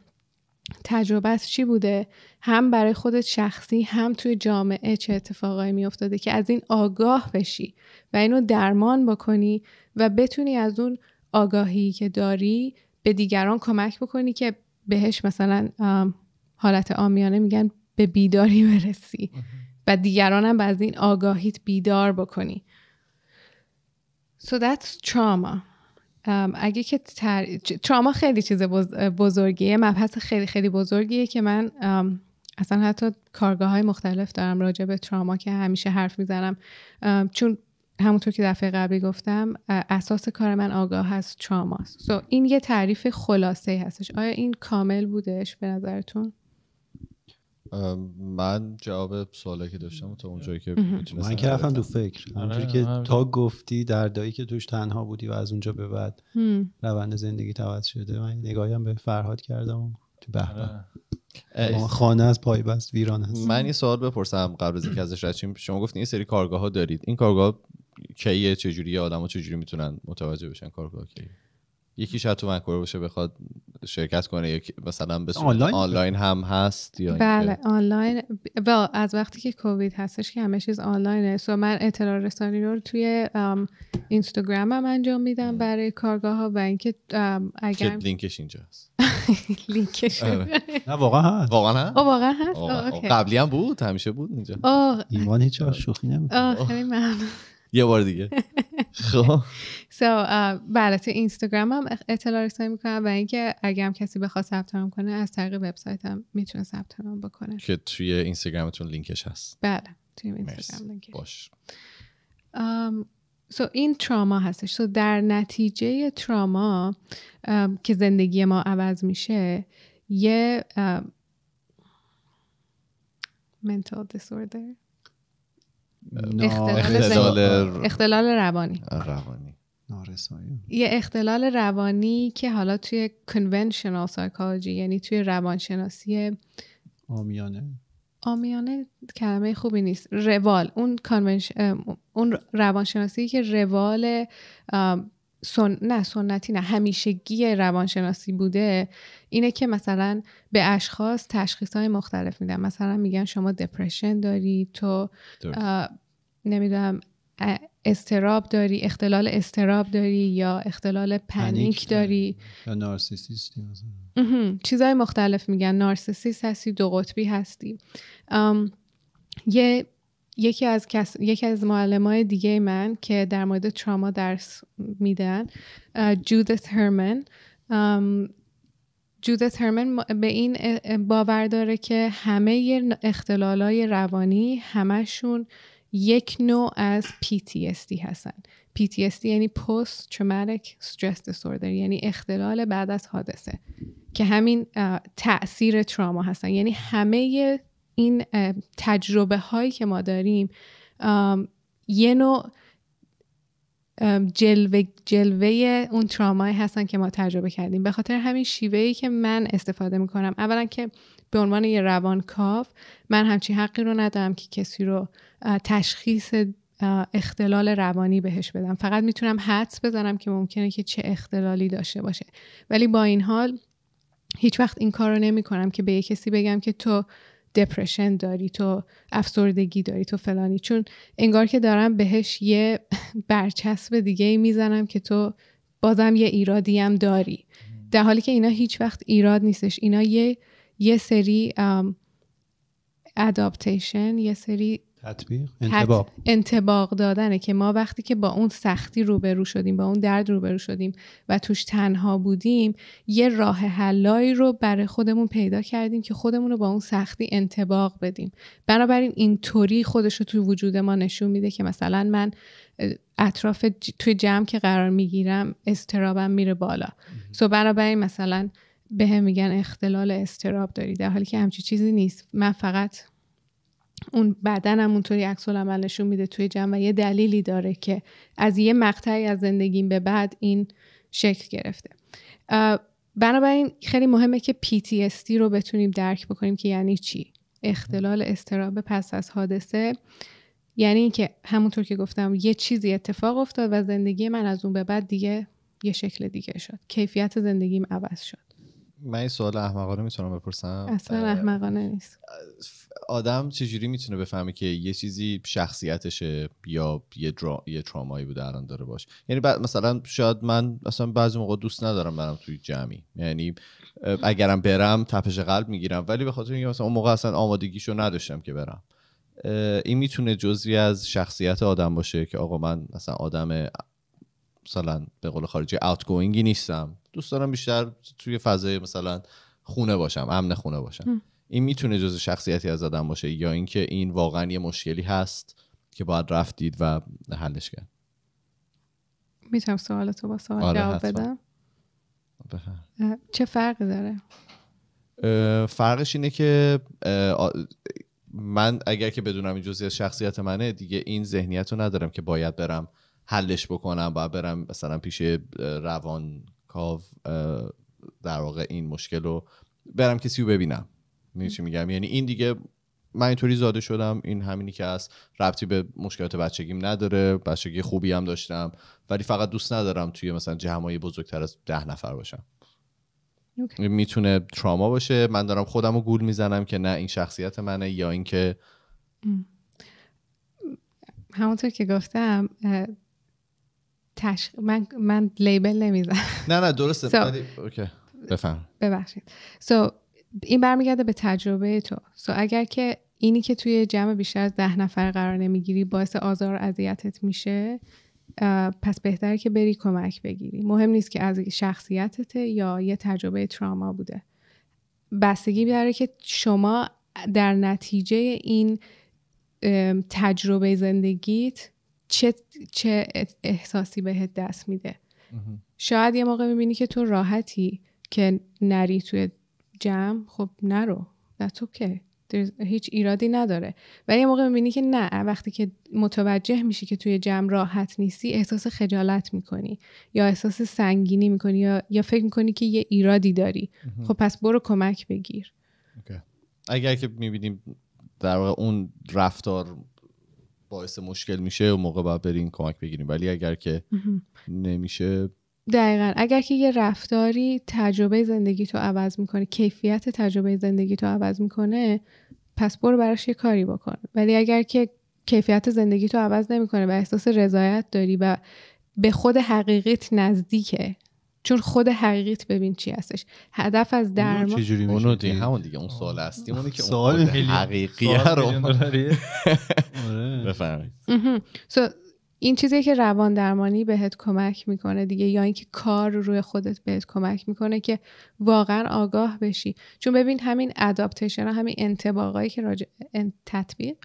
تجربت چی بوده هم برای خودت شخصی هم توی جامعه چه اتفاقایی میافتاده که از این آگاه بشی و اینو درمان بکنی و بتونی از اون آگاهی که داری به دیگران کمک بکنی که بهش مثلا حالت آمیانه میگن به بیداری برسی. و دیگرانم از این آگاهیت بیدار بکنی. So that's trauma. اگه که تر... تراما خیلی چیز بزرگیه. مبحث خیلی خیلی بزرگیه که من اصلا حتی کارگاه های مختلف دارم راجع به تراما که همیشه حرف می‌زنم. چون همونطور که دفعه قبلی گفتم اساس کار من آگاه هست تراماست so این یه تعریف خلاصه هستش. آیا این کامل بودش به نظرتون؟ من جواب سوالی که داشتم تا اونجایی که من که رفتم تو فکر. آره، که تا گفتی دردایی که توش تنها بودی و از اونجا به بعد روند زندگی عوض شده من نگاهیم به فرهاد کردم تو به آره. خانه از پای بست ویران هست من یه سوال بپرسم قبل از اینکه ازش رد شما گفتین یه سری کارگاه ها دارید. این کارگاه کیه؟ چجوری؟ آدما چجوری می‌تونن متوجه بشن کارگاه کیه؟ یکی شاید تو ونکوور باشه بخواد شرکت کنه یا مثلا به آنلاین, آنلاین هم هست یا بله آنلاین. و از وقتی که کووید هستش که همه چیز آنلاینه. سو من اطلاع رسانی رو توی اینستاگرام هم انجام میدم برای کارگاه ها و اینکه اگر لینکش اینجا هست. لینکش. آره. نه واقعا هست. واقعا هست؟ واقعا هست؟ قبلی هم بود همیشه بود اینجا. ایمان هیچ شوخی نمی‌کنه. خیلی ممنون. یه بار دیگه. خب. So, uh, بله تو اینستاگرام هم اطلاع رسانی می‌کنم و اینکه اگه هم کسی بخواد ثبت نام کنه از طریق وبسایت هم می‌تونه ثبت نام بکنه. که توی اینستاگرامتون لینکش هست. بله توی اینستاگرام لینکش. باش. Um, so این تراما هستش. So در نتیجه تراما um, که زندگی ما عوض میشه یه um, mental disorder اختلال, اختلال روانی. روانی. یه اختلال روانی که حالا توی conventional psychology یعنی توی روانشناسی آمیانه. آمیانه کلمه خوبی نیست. روال. اون اون روانشناسی که روال سن... نه سنتی نه همیشگی روانشناسی بوده اینه که مثلا به اشخاص تشخیص های مختلف میدن. مثلا میگن شما دپرشن داری تو نمی‌دونم استراب داری اختلال استراب داری یا اختلال پنیک داری. یا نارسیسیستی چیزهای مختلف میگن. نارسیسیست هستی دو قطبی هستی. یه یکی از کس... یکی از های دیگه من که در مورد تراما درس میدن جودت هرمن. جودت هرمن به این باور داره که همه اختلالای روانی همشون یک نوع از PTSD هستن. PTSD یعنی Post Traumatic Stress Disorder یعنی اختلال بعد از حادثه که همین تاثیر تراما هستن. یعنی همه این تجربه هایی که ما داریم یه نوع جلوه, جلوه اون ترامای هستن که ما تجربه کردیم. به خاطر همین شیوهی که من استفاده می‌کنم. اولا که به عنوان یه روانکاو من همچین حقی رو ندارم که کسی رو تشخیص اختلال روانی بهش بدم. فقط می‌تونم حدس بزنم که ممکنه که چه اختلالی داشته باشه. ولی با این حال هیچ وقت این کار رو نمی کنم که به یه کسی بگم که تو دپرشن داری تو افسردگی داری تو فلانی. چون انگار که دارم بهش یه برچسب دیگه می‌زنم که تو بازم یه ایرادی هم داری. در حالی که اینا هیچ وقت ایراد نیستش. اینا یه یه سری ادابتیشن یه سری تطبیق انتباق. انتباق دادنه که ما وقتی که با اون سختی روبرو شدیم با اون درد روبرو شدیم و توش تنها بودیم یه راه حلایی رو برای خودمون پیدا کردیم که خودمون رو با اون سختی انتباق بدیم. بنابراین اینطوری خودش رو توی وجود ما نشون میده که مثلا من اطراف توی جمع که قرار می‌گیرم استرابم میره بالا. سو بنابراین مثلا به هم میگن اختلال استراب داری در حالی که همچی چیزی نیست. من فقط اون بدنم اونطوری عکس عمل نشون میده توی جمع و یه دلیلی داره که از یه مقطعی از زندگیم به بعد این شکل گرفته. بنابراین خیلی مهمه که PTSD رو بتونیم درک بکنیم که یعنی چی. اختلال استراب پس از حادثه یعنی اینکه همونطور که گفتم یه چیزی اتفاق افتاد و زندگی من از اون به بعد دیگه یه شکل دیگه شد. کیفیت زندگیم عوض شد. من این سوال احمقانه می‌تونم بپرسم؟ اصلا احمقانه نیست. آدم چجوری می‌تونه بفهمه که یه چیزی شخصیتشه یا یه, درا... یه ترامایی بوده الان داره باش؟ یعنی مثلا شاید من اصلا بعضی موقع دوست ندارم برم توی جمعی. یعنی اگرم برم تپش قلب می‌گیرم. ولی به خاطر اینکه مثلا اون موقع اصلا آمادگیشو نداشتم که برم. این می‌تونه جزوی از شخصیت آدم باشه که آقا من مثلا آدم مثلا به قول خارجی اوتگوینگی نیستم. دوست دارم بیشتر توی فضای مثلا خونه باشم امن خونه باشم. این می‌تونه جزء شخصیتی از آدم باشه یا اینکه این واقعا یه مشکلی هست که باید رفتید و حلش کرد. می‌تونم سوالتو با سوال آره جواب بدم؟ چه فرقی داره؟ فرقش اینه که من اگر که بدونم این جزئی از شخصیت منه دیگه این ذهنیت رو ندارم که باید برم حلش بکنم باید برم مثلا پیش روان کاو در واقع این مشکل رو برم کسی رو ببینم. چی میگم؟ یعنی این دیگه من اینطوری زاده شدم این همینی که هست ربطی به مشکلات بچگیم نداره بچگی خوبی هم داشتم ولی فقط دوست ندارم توی مثلا جمعای بزرگتر از ده نفر باشم. okay. می‌تونه تراما باشه. من دارم خودم رو گول می‌زنم که نه این شخصیت منه یا اینکه همونطور که گفتم تشخ... من من لیبل نمی‌زنم. نه نه درسته. So, اوکی. بفهم. ببخشید. So, این برمیگرده به تجربه تو. So, اگر که اینی که توی جمع بیشتر از ده نفر قرار نمی‌گیری باعث آزار و اذیتت میشه پس بهتره که بری کمک بگیری. مهم نیست که از شخصیتت یا یه تجربه تراما بوده. بستگی داره که شما در نتیجه این تجربه زندگیت چه, چه احساسی بهت دست میده. شاید یه موقع می‌بینی که تو راحتی که نری توی جمع خب نرو. تو که هیچ ایرادی نداره. ولی یه موقع می‌بینی که نه. وقتی که متوجه میشی که توی جمع راحت نیستی احساس خجالت می‌کنی. یا احساس سنگینی می‌کنی. یا, یا فکر می‌کنی که یه ایرادی داری. خب پس برو کمک بگیر. اگر که می‌بینیم در واقع اون رفتار باعث مشکل میشه و موقع باید بریم کمک بگیریم. ولی اگر که نمیشه دقیقا. اگر که یه رفتاری تجربه زندگی تو عوض می‌کنه کیفیت تجربه زندگی تو عوض می‌کنه پس برو براش یه کاری بکن. ولی اگر که کیفیت زندگی تو عوض نمی‌کنه و احساس رضایت داری و به خود حقیقیت نزدیکه چون خود حقیقیت ببین چی هستش. هدف از درمان اونو دیگه همون دیگه اون سوال هستی اونی که سوال حقیقیه رو آره. بفرمایید. این چیزی که روان درمانی بهت کمک می‌کنه دیگه یا اینکه کار روی خودت بهت کمک می‌کنه که واقعا آگاه بشی. چون ببین همین اداپتیشن همین انتباقایی که راجع تطبیق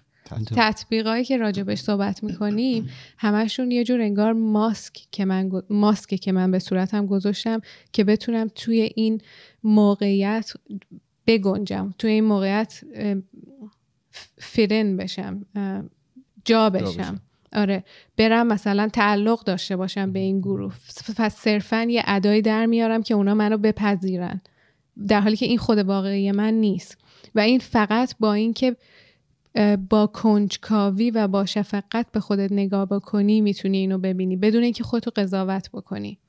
تطبیقایی که راجبش صحبت می‌کنیم همشون یه جور انگار ماسک که من ماسک که من به صورتم گذاشتم که بتونم توی این موقعیت بگنجم توی این موقعیت فرن بشم جا بشم. آره برم مثلا تعلق داشته باشم به این گروه. پس صرفا یه ادایی در میارم که اونا منو بپذیرن در حالی که این خود واقعی من نیست. و این فقط با اینکه با کنجکاوی و با شفقت به خودت نگاه بکنی می‌تونی اینو ببینی بدون اینکه خودتو قضاوت بکنی.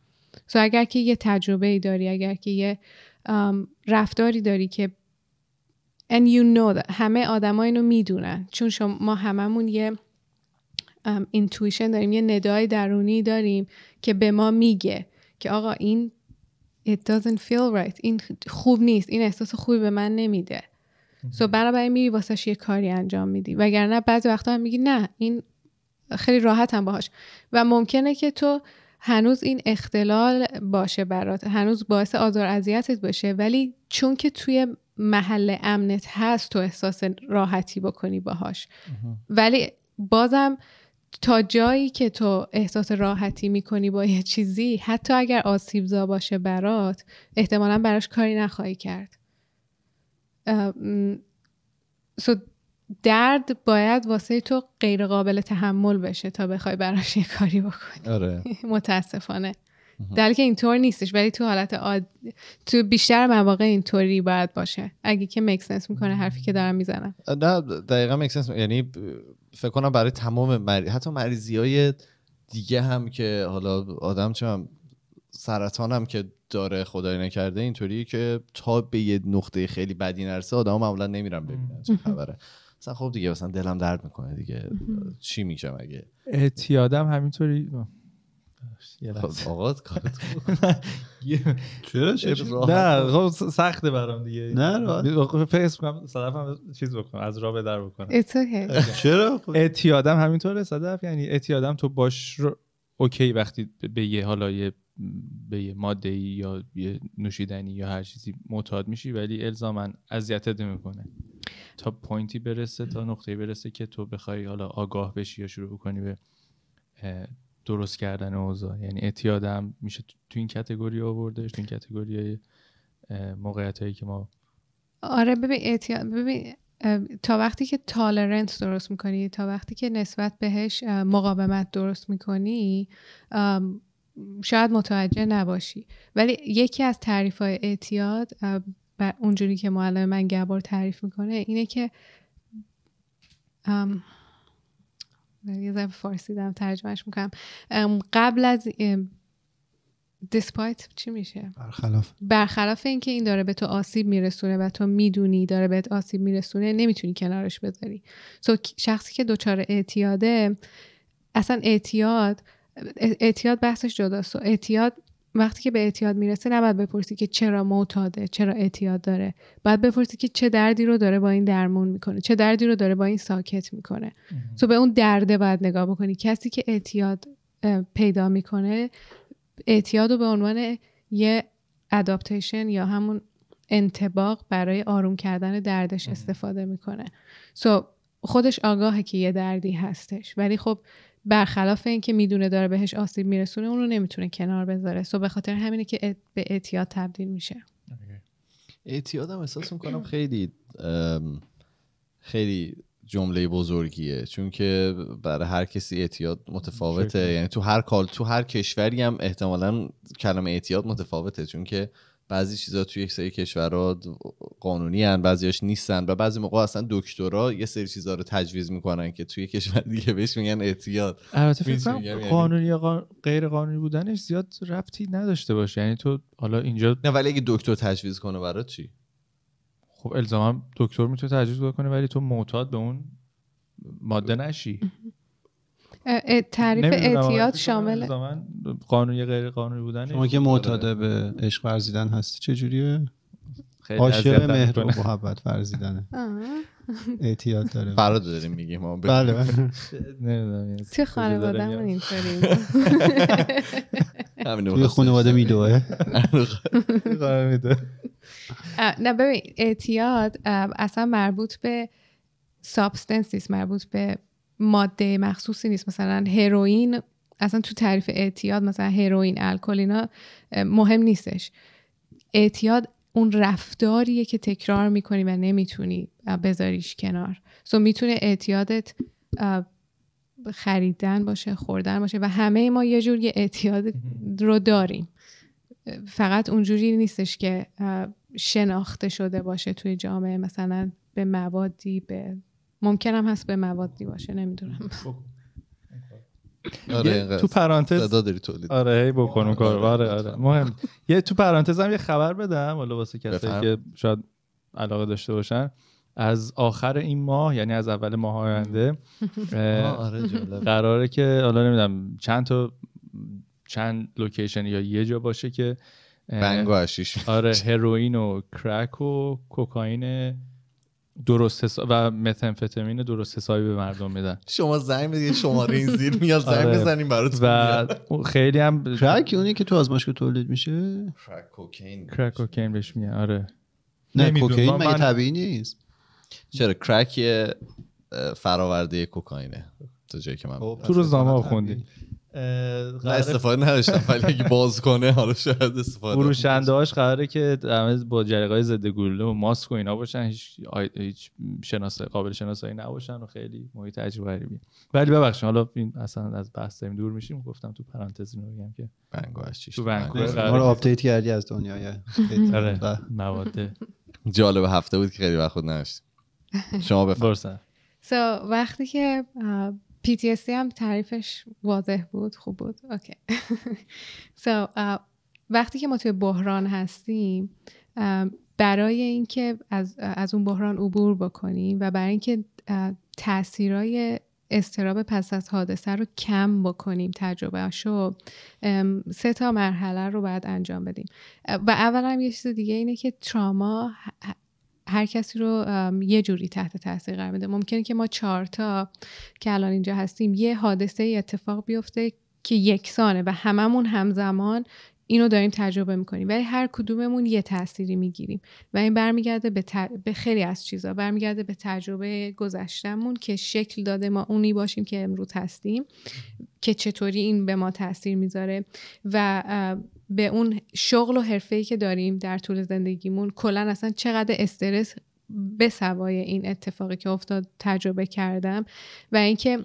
سو اگر که یه تجربه ای داری اگر که یه رفتاری داری که and you know that همه آدما اینو می‌دونن. چون شما ما هممون یه intuition داریم یه ندای درونی داریم که به ما میگه که آقا این it doesn't feel right این خوب نیست این احساس خوبی به من نمیده. so so برای میری واسش یه کاری انجام میدی. وگرنه بعضی وقتا هم میگی نه این خیلی راحت هم باهاش. و ممکنه که تو هنوز این اختلال باشه برات. هنوز باعث آزار اذیتت باشه. ولی چون که توی محل امنت هست تو احساس راحتی بکنی باهاش. ولی بازم تا جایی که تو احساس راحتی می‌کنی با یه چیزی حتی اگر آسیبزا باشه برات احتمالا براش کاری نخواهی کرد. سو درد باید واسه تو غیر قابل تحمل بشه تا بخوای براش یه کاری بکنی. آره. متاسفانه. در که اینطور نیستش ولی تو حالت آد... تو بیشتر مواقع اینطوری باید باشه. اگه که مکسنس می‌کنه حرفی که دارم می‌زنم. نه دقیقا مکسنس یعنی فکر کنم برای تمام مری... حتی مریضی های دیگه هم که حالا آدم چه سرطان هم که داره خدای نکرده اینطوری که تا به یه نقطه خیلی بدی نرسه آدم معمولا نمیرم ببینن چه خبره. مثلا خب دیگه مثلا دلم درد می‌کنه دیگه. چی میشه مگه اعتیادم همینطوری خب آقا چرا؟ نه خب سخته برام دیگه. نه فکر کنم صدف چیز بکنم از راه به در بکنم. چرا؟ اعتیادم همینطوره صدف. یعنی اعتیادم تو باش رو okay وقتی به یه حالا یه به یه ماده یا یه نوشیدنی یا هر چیزی معتاد میشی ولی الزاما اذیتت می‌کنه. تا point ی برسه تا نقطه برسه که تو بخوای حالا آگاه بشی یا شروع کنی به درست کردن اوضاع. یعنی اعتیادم میشه تو این کتگوری آوردش تو این کتگوری موقعیت هایی که ما آره ببین اعتیاد ببین تا وقتی که تالرنت درست می‌کنی تا وقتی که نسبت بهش مقاومت درست می‌کنی شاید متوجه نباشی. ولی یکی از تعریف های اعتیاد اونجوری که معلم من گبار تعریف می‌کنه اینه که یه ذره فارسی دارم ترجمهش می‌کنم. قبل از دیسپایت چی میشه؟ برخلاف. برخلاف اینکه این داره به تو آسیب میرسونه و تو می‌دونی داره بهت آسیب میرسونه نمی‌تونی کنارش بذاری. سو شخصی که دچار اعتیاده اصلا اعتیاد اعتیاد بحثش جداست. اعتیاد وقتی که به اعتیاد می‌رسه نباید بپرسی که چرا معتاده چرا اعتیاد داره. باید بپرسی که چه دردی رو داره با این درمون می‌کنه چه دردی رو داره با این ساکت می‌کنه. تو به اون درده باید نگاه بکنی. کسی که اعتیاد پیدا می‌کنه اعتیاد رو به عنوان یه اداپتیشن یا همون انتباق برای آروم کردن دردش استفاده می‌کنه. سو خودش آگاهه که یه دردی هستش. ولی خب برخلاف اینکه می‌دونه داره بهش آسیب میرسونه اون رو نمی‌تونه کنار بذاره. سو به خاطر همینه که به اعتیاد تبدیل میشه. اعتیاد هم احساس می‌کنم خیلی خیلی جمله بزرگیه. چون که برای هر کسی اعتیاد متفاوته. یعنی تو هر کال تو هر کشوری هم احتمالا کلمه اعتیاد متفاوته. چون که بعضی چیزا توی یک سری کشورها قانونی هن بعضیاش نیستن و بعضی موقع اصلا دکترا یه سری چیزا رو تجویز می‌کنن که توی کشور دیگه بهش میگن اعتیاد. البته فکر یعنی؟ قانونی یا غیر قانونی بودنش زیاد ربطی نداشته باشه. یعنی تو حالا اینجا نه ولی اگه دکتر تجویز کنه برای چی؟ خب الزاما دکتر می‌تونه تجویز کنه ولی تو معتاد به اون ماده نشی. تعریف اعتیاد شامل. قانونی غیر قانونی بودن شما که معتاد به عشق ورزیدن هستی چجوریه؟ عاشق مهر و محبت ورزیدنه. اعتیاد داره. فراد داریم میگیم. ما بله. بله توی خانواده همون اینطوریم توی خانواده میدوه. نه ببین اعتیاد اصلا مربوط به سابستنس نیست مربوط به ماده مخصوصی نیست. مثلا هروئین اصلا تو تعریف اعتیاد مثلا هروئین الکل اینا مهم نیستش. اعتیاد اون رفتاریه که تکرار می‌کنی و نمی‌تونی بذاریش کنار. سو می‌تونه اعتیادت خریدن باشه خوردن باشه و همه ما یه جور یه اعتیاد رو داریم. فقط اونجوری نیستش که شناخته شده باشه توی جامعه مثلا به موادی به ممکنم هست به موادی باشه نمی‌دونم. خب. آره تو پرانتز داری تولید. آره هی بکنم کار آره آره مهم. یه تو پرانتز هم یه خبر بدم حالا واسه کسایی که شاید علاقه داشته باشن. از آخر این ماه یعنی از اول ماه آینده آره قراره که حالا نمی‌دونم چند تا چند لوکیشن یا یه جا باشه که بنگ و آره هروئین و کرک و کوکائین درست و متنفتمین درست حسابی به مردم میدن. شما زنگ بدید شماره این زیر میاد زنگ آره. بزنیم براتون و خیلی هم کرک اونی که تو از ماشکو تولید میشه؟ کرک کوکین کرک کوکین بهش میگن آره. نه کوکین مگه طبیعی نیست؟ چرا؟ کرک فراورده کوکائینه تو جایی که من خب، تو روزنامه خوندی. نه استفاده نداشتم ولی اگه باز کنه حالا شاید استفاده فروشنده هاش قراره که با های ضد گلوله و ماسک و اینا باشن هیچ هیچ شناسایی قابل شناسایی نباشن و خیلی محیط عجیب غریبی. ولی ببخشید حالا این اصلا از بحث دور میشیم. گفتم تو پرانتز اینو بگم که بنگاش تو بنگو ما رو update کردی از دنیای آره مواد. جالب هفته بود که خیلی وقت خود نداشتیم. شما بفرمایید. سو وقتی که PTSD هم تعریفش واضح بود خوب بود. اوکی. So, uh, وقتی که ما توی بحران هستیم uh, برای اینکه از, از اون بحران عبور بکنیم و برای اینکه uh, تاثیرای استراب پس از حادثه رو کم بکنیم تجربهشو سه تا مرحله رو باید انجام بدیم. و اولا یه چیز دیگه اینه که تراما هر کسی رو یه جوری تحت تاثیر قرار میده. ممکنه که ما چهارتا که الان اینجا هستیم یه حادثه اتفاق بیفته که یکسانه و هممون همزمان اینو داریم تجربه می‌کنیم. ولی هر کدوممون یه تأثیری می‌گیریم. و این برمیگرده به, به خیلی از چیزا. برمیگرده به تجربه گذشتهمون که شکل داده ما اونی باشیم که امروز هستیم که چطوری این به ما تاثیر می‌ذاره. و به اون شغل و حرفه‌ای که داریم در طول زندگیمون کلا اصلا چقدر استرس به سوای این اتفاقی که افتاد تجربه کردم و اینکه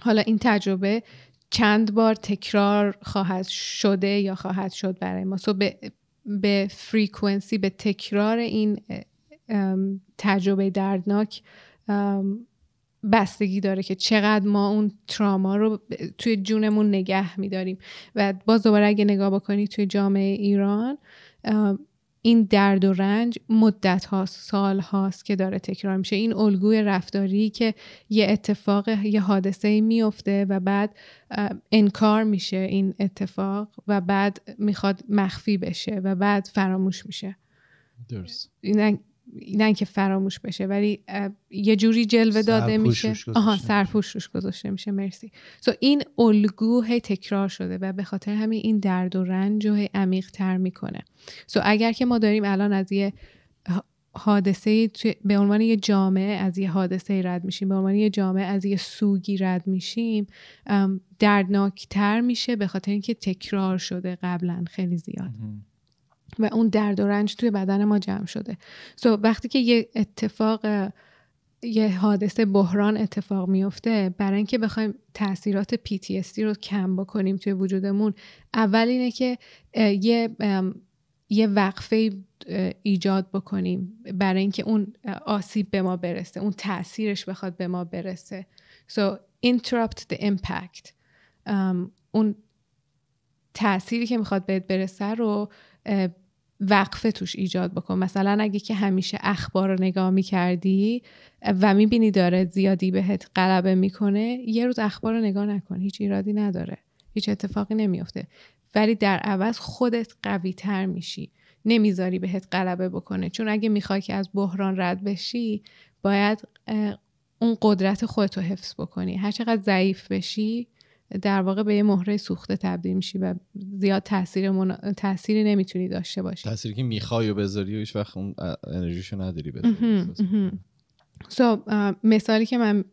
حالا این تجربه چند بار تکرار خواهد شده یا خواهد شد برای ما. سو به, به فریکونسی به تکرار این تجربه دردناک بستگی داره که چقدر ما اون تراما رو توی جونمون نگه میداریم. و باز دوباره اگه نگاه بکنید توی جامعه ایران این درد و رنج مدت هاست سال هاست که داره تکرار میشه. این الگوی رفتاری که یه اتفاق یه حادثه میفته و بعد انکار میشه این اتفاق و بعد می‌خواد مخفی بشه و بعد فراموش میشه. درست. نه که فراموش بشه ولی یه جوری جلوه داده میشه. آها سرپوش روش گذاشته میشه. مرسی. سو این الگو هی تکرار شده و به خاطر همین این درد و رنج رو هی عمیق تر می‌کنه. سو اگر که ما داریم الان از یه حادثه به عنوان یه جامعه از یه حادثه رد میشیم به عنوان یه جامعه از یه سوگی رد میشیم دردناکتر میشه به خاطر اینکه تکرار شده قبلا خیلی زیاد. و اون درد و رنج توی بدن ما جمع شده. سو وقتی که یه اتفاق یه حادثه بحران اتفاق میفته برای اینکه بخوایم تاثیرات PTSD رو کم بکنیم توی وجودمون اول اینه که یه یه وقفه ایجاد بکنیم برای اینکه اون آسیب به ما برسه اون تاثیرش بخواد به ما برسه. So interrupt the impact. اون تأثیری که می‌خواد بهت برسه رو وقفه توش ایجاد بکن. مثلا اگه که همیشه اخبار رو نگاه می‌کردی و می‌بینی داره زیادی بهت غلبه می‌کنه یه روز اخبار رو نگاه نکن هیچ ایرادی نداره هیچ اتفاقی نمیافته. ولی در عوض خودت قوی تر میشی. نمی‌ذاری بهت غلبه بکنه. چون اگه می‌خوای که از بحران رد بشی باید اون قدرت خودتو حفظ بکنی. هرچقدر ضعیف بشی در واقع به یه مهره سوخته تبدیل میشی و زیاد تاثیر من... تاثیری نمی‌تونی داشته باشی. تاثیری که می‌خوای و بذاری و هیچ وقت اون انرژیشو نداری بذاری. so, مثالی که من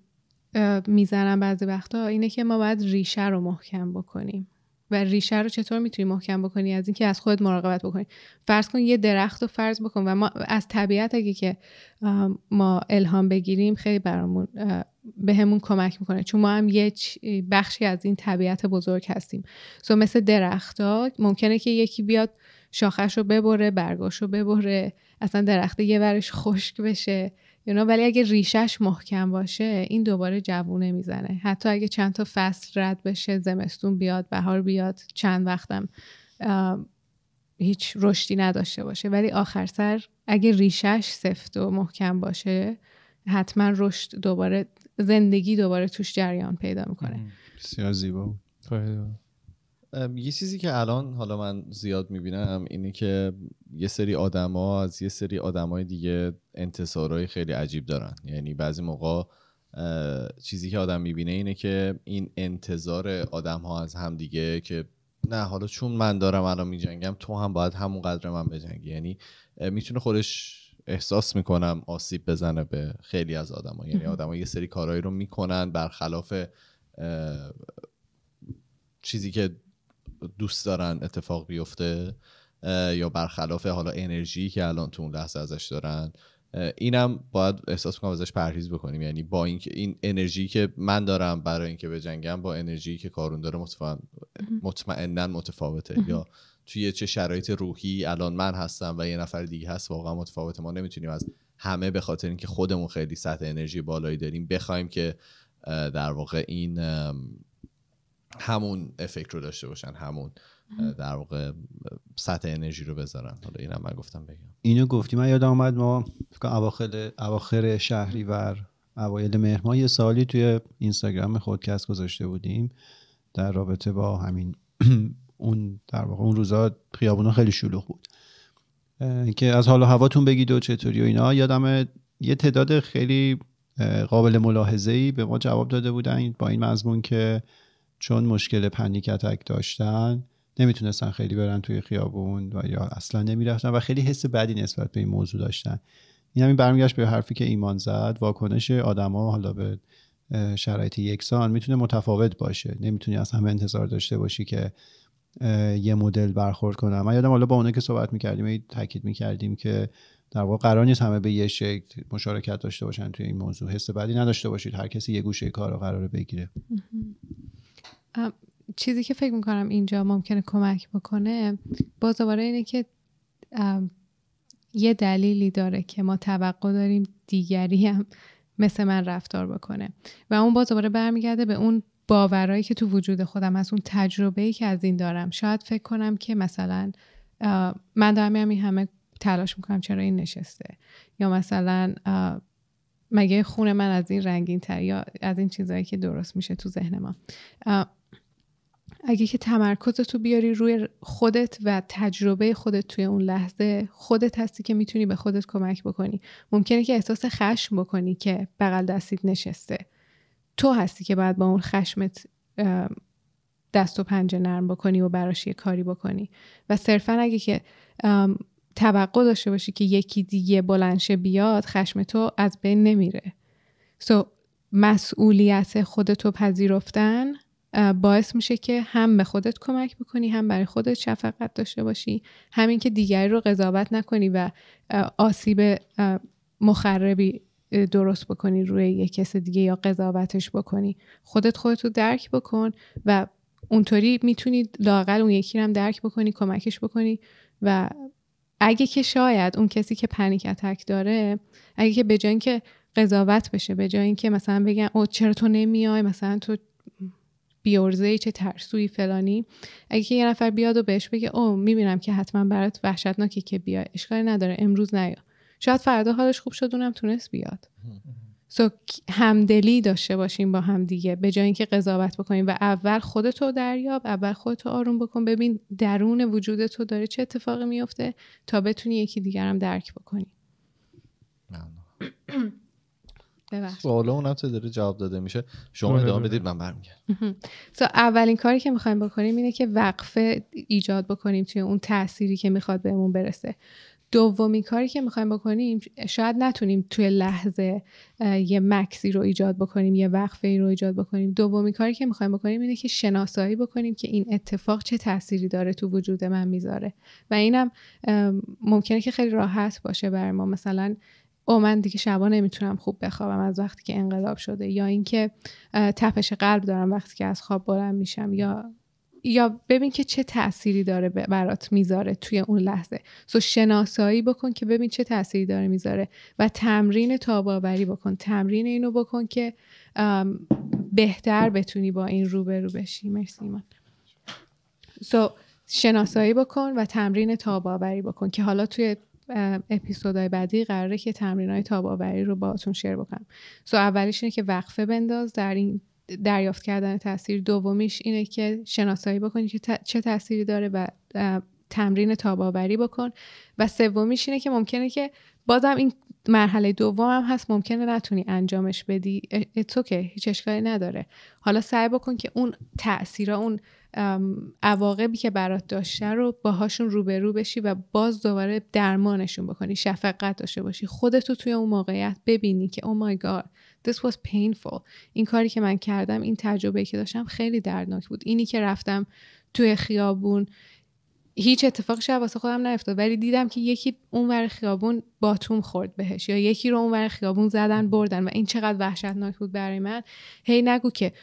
می‌زنم بعضی وقتا اینه که ما باید ریشه رو محکم بکنیم. و ریشه رو چطور می‌تونی محکم بکنی؟ از اینکه از خودت مراقبت بکنی. فرض کن یه درخت رو فرض بکن و ما از طبیعت اگه که ما الهام بگیریم خیلی برامون به همون کمک می‌کنه. چون ما هم یه بخشی از این طبیعت بزرگ هستیم. سو مثل درخت ها ممکنه که یکی بیاد شاخش رو ببره برگاش رو ببره اصلا درخت یه ورش خشک بشه. You ولی اگه ریشش محکم باشه این دوباره جوونه می‌زنه. حتی اگه چند تا فصل رد بشه زمستون بیاد بهار بیاد چند وقتم هیچ رشدی نداشته باشه. ولی آخر سر اگه ریشش سفت و محکم باشه حتما رشد دوباره زندگی دوباره توش جریان پیدا می‌کنه. بسیار زیبا یه چیزی که الان حالا من زیاد می‌بینم اینه که یه سری آدما از یه سری آدمای دیگه انتصارهای خیلی عجیب دارن. یعنی بعضی موقع چیزی که آدم می‌بینه اینه که این انتظار آدم ها از هم دیگه که نه حالا چون من دارم الان میجنگم تو هم باید همون قدر من بجنگی. یعنی می‌تونه خودش احساس می‌کنم آسیب بزنه به خیلی از آدما. یعنی آدما یه سری کارهایی رو می‌کنن برخلاف چیزی که دوست دارن اتفاق بیفته یا برخلاف حالا انرژی که الان تو اون لحظه ازش دارن. اینم باید احساس کنم ازش پرهیز بکنیم. یعنی با اینکه این انرژی که من دارم برای اینکه بجنگم با انرژی که کارون داره مطمئنا متفاوته. یا توی چه شرایط روحی الان من هستم و یه نفر دیگه هست واقعا متفاوته. ما نمی‌تونیم از همه به خاطر اینکه خودمون خیلی سطح انرژی بالایی داریم بخوایم که در واقع این همون افکت رو داشته باشن همون در واقع سطح انرژی رو بذارن. حالا اینم من گفتم بگم. اینو گفتی. من یادم آمد ما اواخر اواخر شهریور اوایل مهر ماه یه سالی توی اینستاگرام خودکست گذاشته بودیم در رابطه با همین اون در واقع اون روزا خیابونا خیلی شلوغ بود. که از حال و هواتون بگید و چطوری و اینا. یادم یه تعداد خیلی قابل ملاحظه ای به ما جواب داده بودن با این مضمون که چون مشکل پنیک اتک داشتن نمی‌تونستن خیلی برن توی خیابون و یا اصلا نمی‌رفتن و خیلی حس بدی نسبت به این موضوع داشتن. این همین برمیگشت به حرفی که ایمان زد واکنش آدما حالا به شرایط یکسان می‌تونه متفاوت باشه. نمی‌تونی از همه انتظار داشته باشی که یه مدل برخورد کنم. من یادم حالا با اونه که صحبت می‌کردیم تاکید می‌کردیم که در واقع قرار نیست همه به یه شکل مشارکت داشته باشن توی این موضوع. حس بعدی نداشته باشید. هر کسی یه گوشه کار رو قراره بگیره. چیزی که فکر می‌کنم اینجا ممکنه کمک بکنه باز دوباره اینه که یه دلیلی داره که ما توقع داریم دیگری هم مثل من رفتار بکنه و اون باز دوباره برمیگرده به اون باورایی که تو وجود خودم از اون تجربه که از این دارم. شاید فکر کنم که مثلا من دارم این همه تلاش می‌کنم چرا این نشسته؟ یا مثلا مگه خون من از این رنگین تر یا از این چیزهایی که درست میشه تو ذهن ما؟ اگه که تمرکز تو بیاری روی خودت و تجربه خودت توی اون لحظه خودت هستی که می‌تونی به خودت کمک بکنی. ممکنه که احساس خشم بکنی که بغل دستیت نشسته. تو هستی که باید با اون خشمت دست و پنجه نرم بکنی و براش یه کاری بکنی. و صرفا اگه که توقع داشته باشی که یکی دیگه بلنشه بیاد خشم تو از بین نمیره. سو so, مسئولیت خودتو پذیرفتن باعث میشه که هم به خودت کمک بکنی هم برای خودت شفقت داشته باشی. همین که دیگری رو قضاوت نکنی و آسیب مخربی درست بکنی روی یک کس دیگه یا قضاوتش بکنی. خودت خودت رو درک بکن و اونطوری می‌تونی لاقل اون یکی رو هم درک بکنی کمکش بکنی و اگه که شاید اون کسی که پنیک اتک داره اگه که به جای که قضاوت بشه به جای اینکه مثلا بگن او چرا تو نمیای؟ مثلا تو بیورزه چه ترسوی فلانی اگه که یه نفر بیاد و بهش بگه او می‌بینم که حتما برات وحشتناکه که بیای اشکالی نداره امروز نیا. شاید فردا حالش خوب شد اونم تونست بیاد. سو همدلی داشته باشیم با هم دیگه به جای اینکه قضاوت بکنیم و اول خودتو دریاب اول خودتو آروم بکن. ببین درون وجود تو داره چه اتفاقی میفته تا بتونی یکی دیگرم درک بکنی. سوال اونم تو داره جواب داده میشه. شما ادامه بدید من برمیگردم. سو اولین کاری که می‌خوایم بکنیم اینه که وقفه ایجاد بکنیم توی اون تأثیری که می‌خواد بهمون برسه. دومی کاری که می‌خوایم بکنیم شاید نتونیم توی لحظه یه مکسی رو ایجاد بکنیم یه وقفه ای رو ایجاد بکنیم. دومی کاری که می‌خوایم بکنیم اینه که شناسایی بکنیم که این اتفاق چه تأثیری داره تو وجود من می‌ذاره. و اینم ممکنه که خیلی راحت باشه برای ما. مثلا او من دیگه شبا نمی‌تونم خوب بخوابم از وقتی که انقلاب شده یا اینکه تپش قلب دارم وقتی که از خواب بلند میشم یا یا ببین که چه تأثیری داره برات می‌ذاره توی اون لحظه. سو شناسایی بکن که ببین چه تأثیری داره می‌ذاره و تمرین تاباوری بکن. تمرین اینو بکن که بهتر بتونی با این روبرو بشی. مرسی ایمان. سو شناسایی بکن و تمرین تاباوری بکن که حالا توی اپیزودهای بعدی قراره که تمرین های تاباوری رو باهاتون شیر بکنم. سو اولیش اینه که وقفه بنداز. در این دریافت کردن تاثیر دومیش اینه که شناسایی بکنی که چه تاثیری داره و تمرین تاباوری بکن. و سومیش اینه که ممکنه که بازم این مرحله دوم هم هست ممکنه نتونی انجامش بدی. اتو که هیچ اشکالی نداره. حالا سعی بکن که اون تاثیرا اون عواقبی که برات داشته رو باهاشون روبرو بشی و باز دوباره درمانشون بکنی شفقت داشته باشی. خودتو توی اون موقعیت ببینی که او مای گاد this was painful. این کاری که من کردم این تجربه که داشتم خیلی دردناک بود. اینی که رفتم توی خیابون هیچ اتفاقی شاید واسه خودم نیفتاد ولی دیدم که یکی اونور خیابون باتوم خورد بهش یا یکی رو اونور خیابون زدن بردن و این چقدر وحشتناک بود برای من. هی نگو که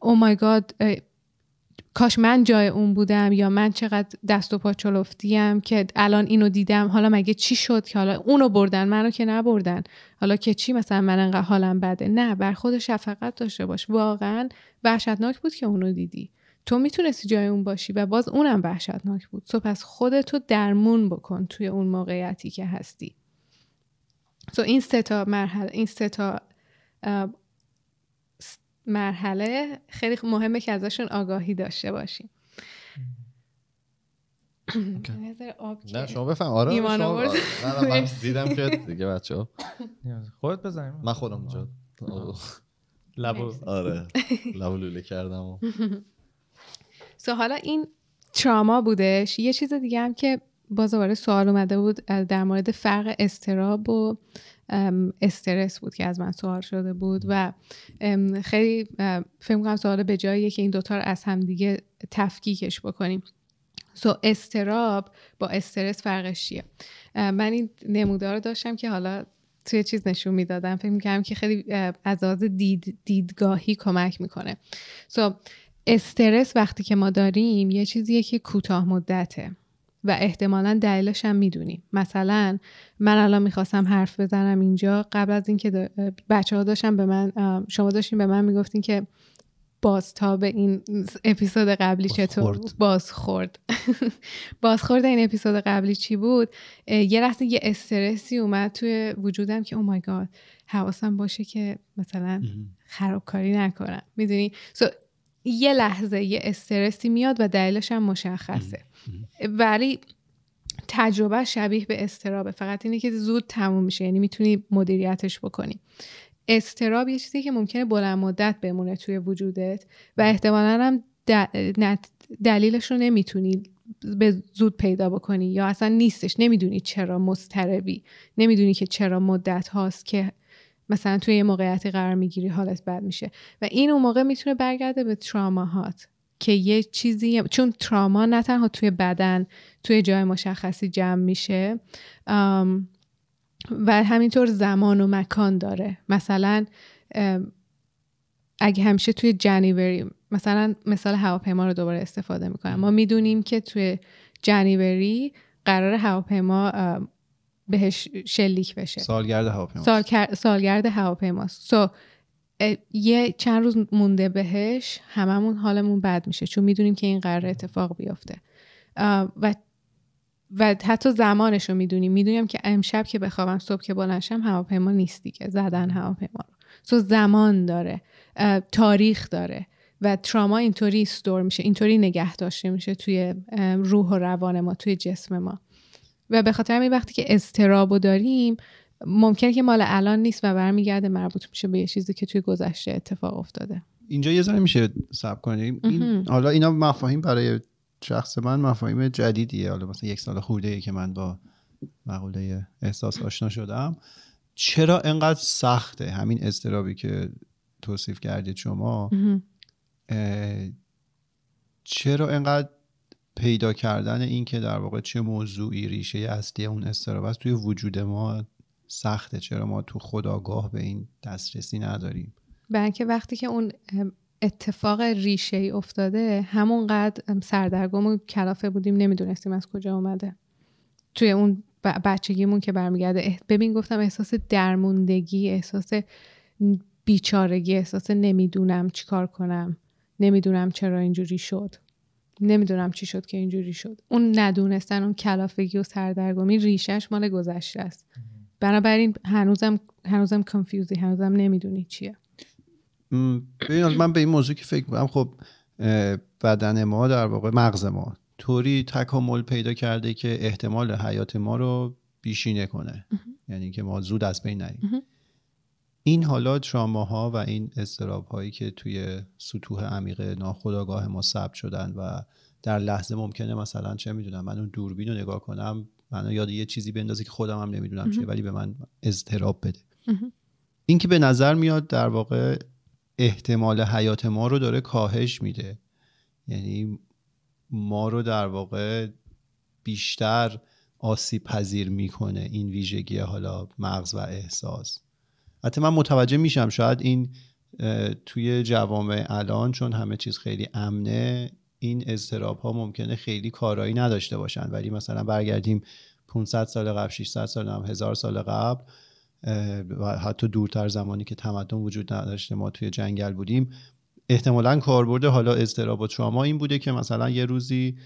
او مای گاد کاش من جای اون بودم یا من چقدر دست و پا چلفتیم که الان اینو دیدم. حالا مگه چی شد که حالا اونو بردن منو که نبردن؟ حالا که چی؟ مثلا من انقدر حالم بده. نه بر خود شفقت داشته باش. واقعا وحشتناک بود که اونو دیدی. تو می‌تونستی جای اون باشی و باز اونم وحشتناک بود. تو پس خودتو درمون بکن توی اون موقعیتی که هستی. تو این سه تا مرحله این سه تا مرحله خیلی مهمه که ازشون آگاهی داشته باشیم. نه شما بفهم. آره شما نه من دیدم که دیگه بچه ها خودت بزنیم من خودم اونجا. لبو. آره. لبو لوله کردم سو حالا این تراما بودش. یه چیز دیگه هم که باز دوباره سوال اومده بود در مورد فرق استراب و استرس بود که از من سوال شده بود و خیلی فکر کنم سوال به جاییه که این دوتا رو از هم دیگه تفکیکش بکنیم. سو استراب با استرس فرقش چیه؟ من این نمودار رو داشتم که حالا توی چیز نشون می‌دادم. فکر می‌کنم که خیلی از آز دید، دیدگاهی کمک می‌کنه. سو استرس وقتی که ما داریم یه چیزیه که کوتاه مدته. و احتمالا دلیلش هم می‌دونیم مثلا من الان می‌خواستم حرف بزنم اینجا قبل از اینکه بچه ها داشتن به من شما داشتین به من می‌گفتین که بازتاب این اپیزود قبلی چطور بازخورد. بازخورد. این اپیزود قبلی چی بود؟ یه لحظه یه استرسی اومد توی وجودم که او مای گاد حواسم باشه که مثلا خرابکاری نکنم. می‌دونی؟ یه لحظه یه استرسی میاد و دلیلش هم مشخصه. ولی تجربه شبیه به استرابه. فقط اینه که زود تموم میشه. یعنی می‌تونی مدیریتش بکنی. استراب یه چیزی که ممکنه بلند مدت بمونه توی وجودت و احتمالا هم دلیلش رو نمی‌تونی به زود پیدا بکنی. یا اصلا نیستش. نمی‌دونی چرا مستربی نمی‌دونی که چرا مدت هاست که مثلا توی یه موقعیتی قرار می‌گیری حالت بد میشه. و این اون موقع می‌تونه برگرده به تراماهات که یه چیزی چون تراما نه تنها توی بدن توی جای مشخصی جمع میشه و همینطور زمان و مکان داره. مثلا اگه همیشه توی جنیوری مثلا مثال هواپیما رو دوباره استفاده می‌کنم. ما می‌دونیم که توی جنیوری قرار هواپیما بهش شلیک بشه. سالگرد هواپیما سال... سالگرد هواپیما سو یه چند روز مونده بهش هممون حالمون بد میشه چون می‌دونیم که این قرار اتفاق بیفته. و و حتی زمانش رو می‌دونیم. می‌دونیم که امشب که بخوابم صبح که بلنشم هواپیما نیست دیگه. زدن هواپیما رو. سو زمان داره. تاریخ داره. و تراما اینطوری استور میشه اینطوری نگه داشته میشه توی روح و روان ما توی جسم ما. و به خاطر همین وقتی که استرابو داریم ممکنه که مال الان نیست و برمیگرده مربوط میشه به یه چیزی که توی گذشته اتفاق افتاده. اینجا یه ذره میشه سب کنیم. این حالا اینا مفاهیم برای شخص من مفاهیم جدیدیه. حالا مثلا یک سال خورده ای که من با مقوله احساس آشنا شدم. چرا انقدر سخته همین استرابی که توصیف کردید شما؟ چرا انقدر پیدا کردن این که در واقع چه موضوعی ریشه اصلی اون استراب است توی وجود ما سخته چرا ما تو خداگاه به این دسترسی نداریم؟ برای وقتی که اون اتفاق ریشه ای افتاده همونقدر سردرگم و کلافه بودیم نمی‌دونستیم از کجا اومده. توی اون بچگیمون که برمیگرده ببین گفتم احساس درموندگی احساس بیچارگی احساس نمی‌دونم چیکار کنم نمی‌دونم چرا اینجوری شد. نمی‌دونم چی شد که اینجوری شد. اون ندونستن اون کلافگی و سردرگمی ریشش مال گذشته است. بنابراین هنوزم هنوزم کنفیوزی هنوزم نمی‌دونی چیه. من به این موضوع که فکر می‌کنم خب بدن ما در واقع مغز ما طوری تکامل پیدا کرده که احتمال حیات ما رو بیشینه کنه. یعنی که ما زود از بین نریم. این حالا تراماها و این استراب هایی که توی سطوح عمیق ناخودآگاه ما ثبت شدن و در لحظه ممکنه مثلا چه می‌دونم من اون دوربین رو نگاه کنم منو یاد یه چیزی بندازه که خودم هم نمی‌دونم چیه ولی به من اضطراب بده. این که به نظر میاد در واقع احتمال حیات ما رو داره کاهش میده. یعنی ما رو در واقع بیشتر آسیب پذیر می‌کنه این ویژگی حالا مغز و احساس. حتی من متوجه میشم شاید این توی جوامع الان چون همه چیز خیلی امنه این اضطراب ها ممکنه خیلی کارایی نداشته باشن. ولی مثلا برگردیم 500 سال قبل 600 سال هم هزار سال قبل و حتی دورتر زمانی که تمدن وجود نداشته ما توی جنگل بودیم. احتمالا کاربرد حالا اضطراب و تراما این بوده که مثلا یه روزی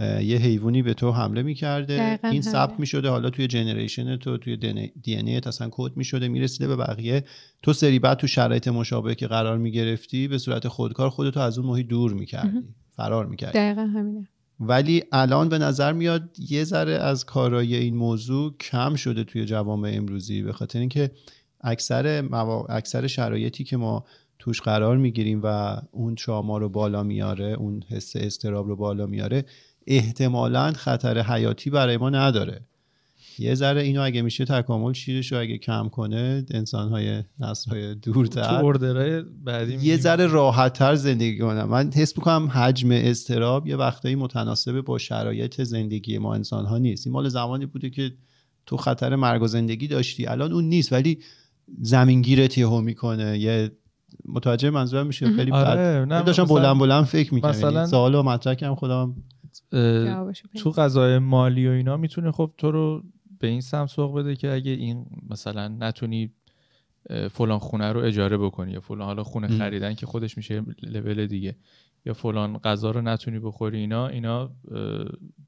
یه حیوانی به تو حمله می‌کرده. این ثبت همینه. می‌شده. حالا توی جنریشن تو توی دی ان اصلا کد می‌شده می‌رسیده به بقیه. تو سری بعد تو شرایط مشابه که قرار می‌گرفتی به صورت خودکار خودتو از اون محیط دور می‌کردی. فرار می‌کردی دقیقا همینه. ولی الان به نظر میاد یه ذره از کارای این موضوع کم شده توی جوامع امروزی به خاطر اینکه اکثر موا... اکثر شرایطی که ما توش قرار می‌گیریم و اون تراما رو بالا میاره اون حس استراب رو بالا میاره احتمالا خطر حیاتی برای ما نداره. یه ذره اینو اگه میشه تکامل شیرش رو اگه کم کنه انسانهای نسلهای تو دورتر اوردرهای بعدی یه. ذره راحت تر زندگی کنم. من حس می‌کنم حجم استراب یه وقتایی متناسب با شرایط زندگی ما انسان ها نیست. این مال زمانی بوده که تو خطر مرگ و زندگی داشتی. الان اون نیست ولی زمینگیرت یهو می‌کنه. یه متوجه منظورم میشه؟ خیلی آره، بد. داشتم مثلا- بلند بلند فکر می‌کنم مثلا- مثلا سوال و مطرح کردم خودم تو غذای مالی و اینا می‌تونه خب تو رو به این سمت سوق بده که اگه این مثلا نتونی فلان خونه رو اجاره بکنی یا فلان حالا خونه. خریدن که خودش میشه لول دیگه یا فلان غذا رو نتونی بخوری اینا اینا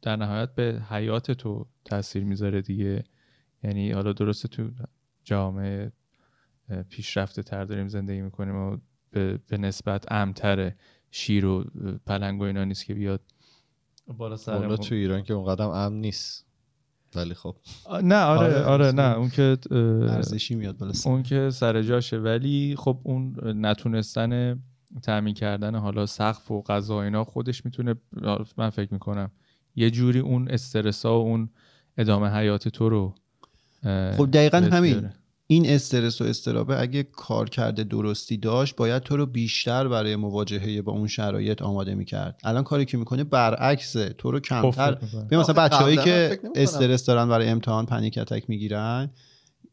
در نهایت به حیات تو تاثیر می‌ذاره دیگه. یعنی حالا درسته تو جامعه پیشرفته تر داریم زندگی می‌کنیم و به, به نسبت امتره شیر و پلنگ و اینا نیست که بیاد بالا سرمون. تو ایران که اونقدر امن نیست. ولی خب نه آره آره، آره. نه اون که ارزشی میاد بالا سر. اون که سر جاشه ولی خب اون نتونستن تعمین کردن حالا سقف و غذا اینا خودش می‌تونه من فکر می‌کنم یه جوری اون استرسا و اون ادامه حیات تو رو خب دقیقا همین. این استرس و استرابه اگه کار کرده درستی داشت باید تو رو بیشتر برای مواجهه با اون شرایط آماده می‌کرد الان کاری که می‌کنه برعکسه تو رو کمتر کفر می‌کنه. ببین مثلا آخه بچههایی که. استرس دارن برای امتحان پنیک اتک می‌گیرن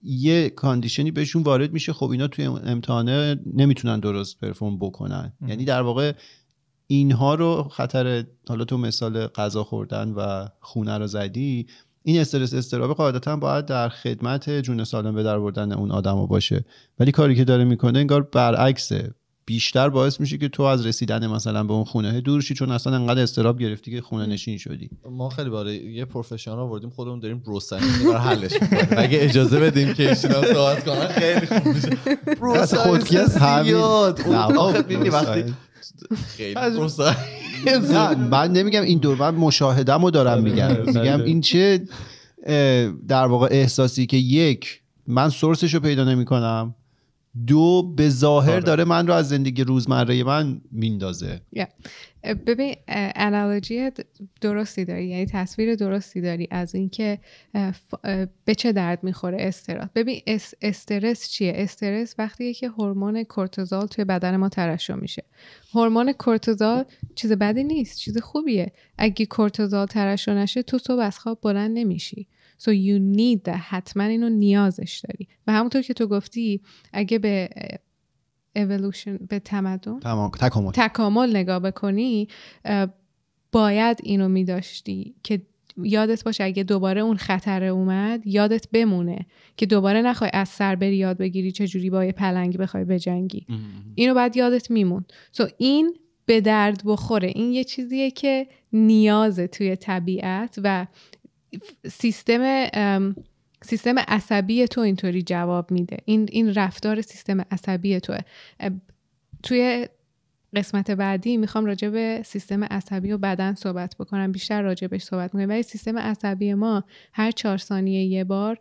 یه کاندیشنی بهشون وارد میشه خب اینا توی امتحانه نمی‌تونن درست پرفورم بکنن ام. یعنی در واقع اینها رو خطر حالا تو مثال غذا خوردن و خونه رو زدی این استرس استرابه قاعدتا باید در خدمت جون سالم به در بردن اون آدم باشه. ولی کاری که داره می‌کنه انگار برعکسه. بیشتر باعث میشه که تو از رسیدن مثلا به اون خونه دور شی چون اصلا انقدر استراب گرفتی که خونه نشین شدی. ما خیلی برای یه پروفشنال آوردیم خودمون داریم بروسنی رو حلش اگه اجازه بدیم که ایشونا صحبت کنن خیلی خوب میشه. اصلا خودکی از همین وقتی. خیلی نه من نمیگم این دور من مشاهدم رو دارم میگم. بله. میگم این چه در واقع احساسی که یک من سورسش رو پیدا نمی‌کنم. دو به ظاهر آره. داره من رو از زندگی روزمره من میندازه. ببین انالوجی درستی داری یعنی تصویر درستی داری از اینکه به چه درد می‌خوره استرس. ببین اس- استرس چیه؟ استرس وقتیه که هورمون کورتیزول توی بدن ما ترشح میشه. هورمون کورتیزول چیز بدی نیست چیز خوبیه. اگه کورتیزول ترشح نشه تو صبح از خواب بلند نمیشی. So you need that. حتما اینو نیازش داری. و همونطور که تو گفتی اگه به evolution به تمدن تکامل. تکامل نگاه بکنی باید اینو میداشتی که یادت باشه اگه دوباره اون خطر اومد یادت بمونه که دوباره نخوای از سر بری یاد بگیری چجوری با یه پلنگ بخوای بجنگی. اینو بعد یادت میمون. سو این به درد بخوره. این یه چیزیه که نیازه توی طبیعت و سیستم سیستم عصبی تو اینطوری جواب میده. این این رفتار سیستم عصبی ام، توی قسمت بعدی می‌خوام راجع به سیستم عصبی و بدن صحبت بکنم. بیشتر راجع بهش صحبت می‌کنم ولی سیستم عصبی ما هر چهار ثانیه یه بار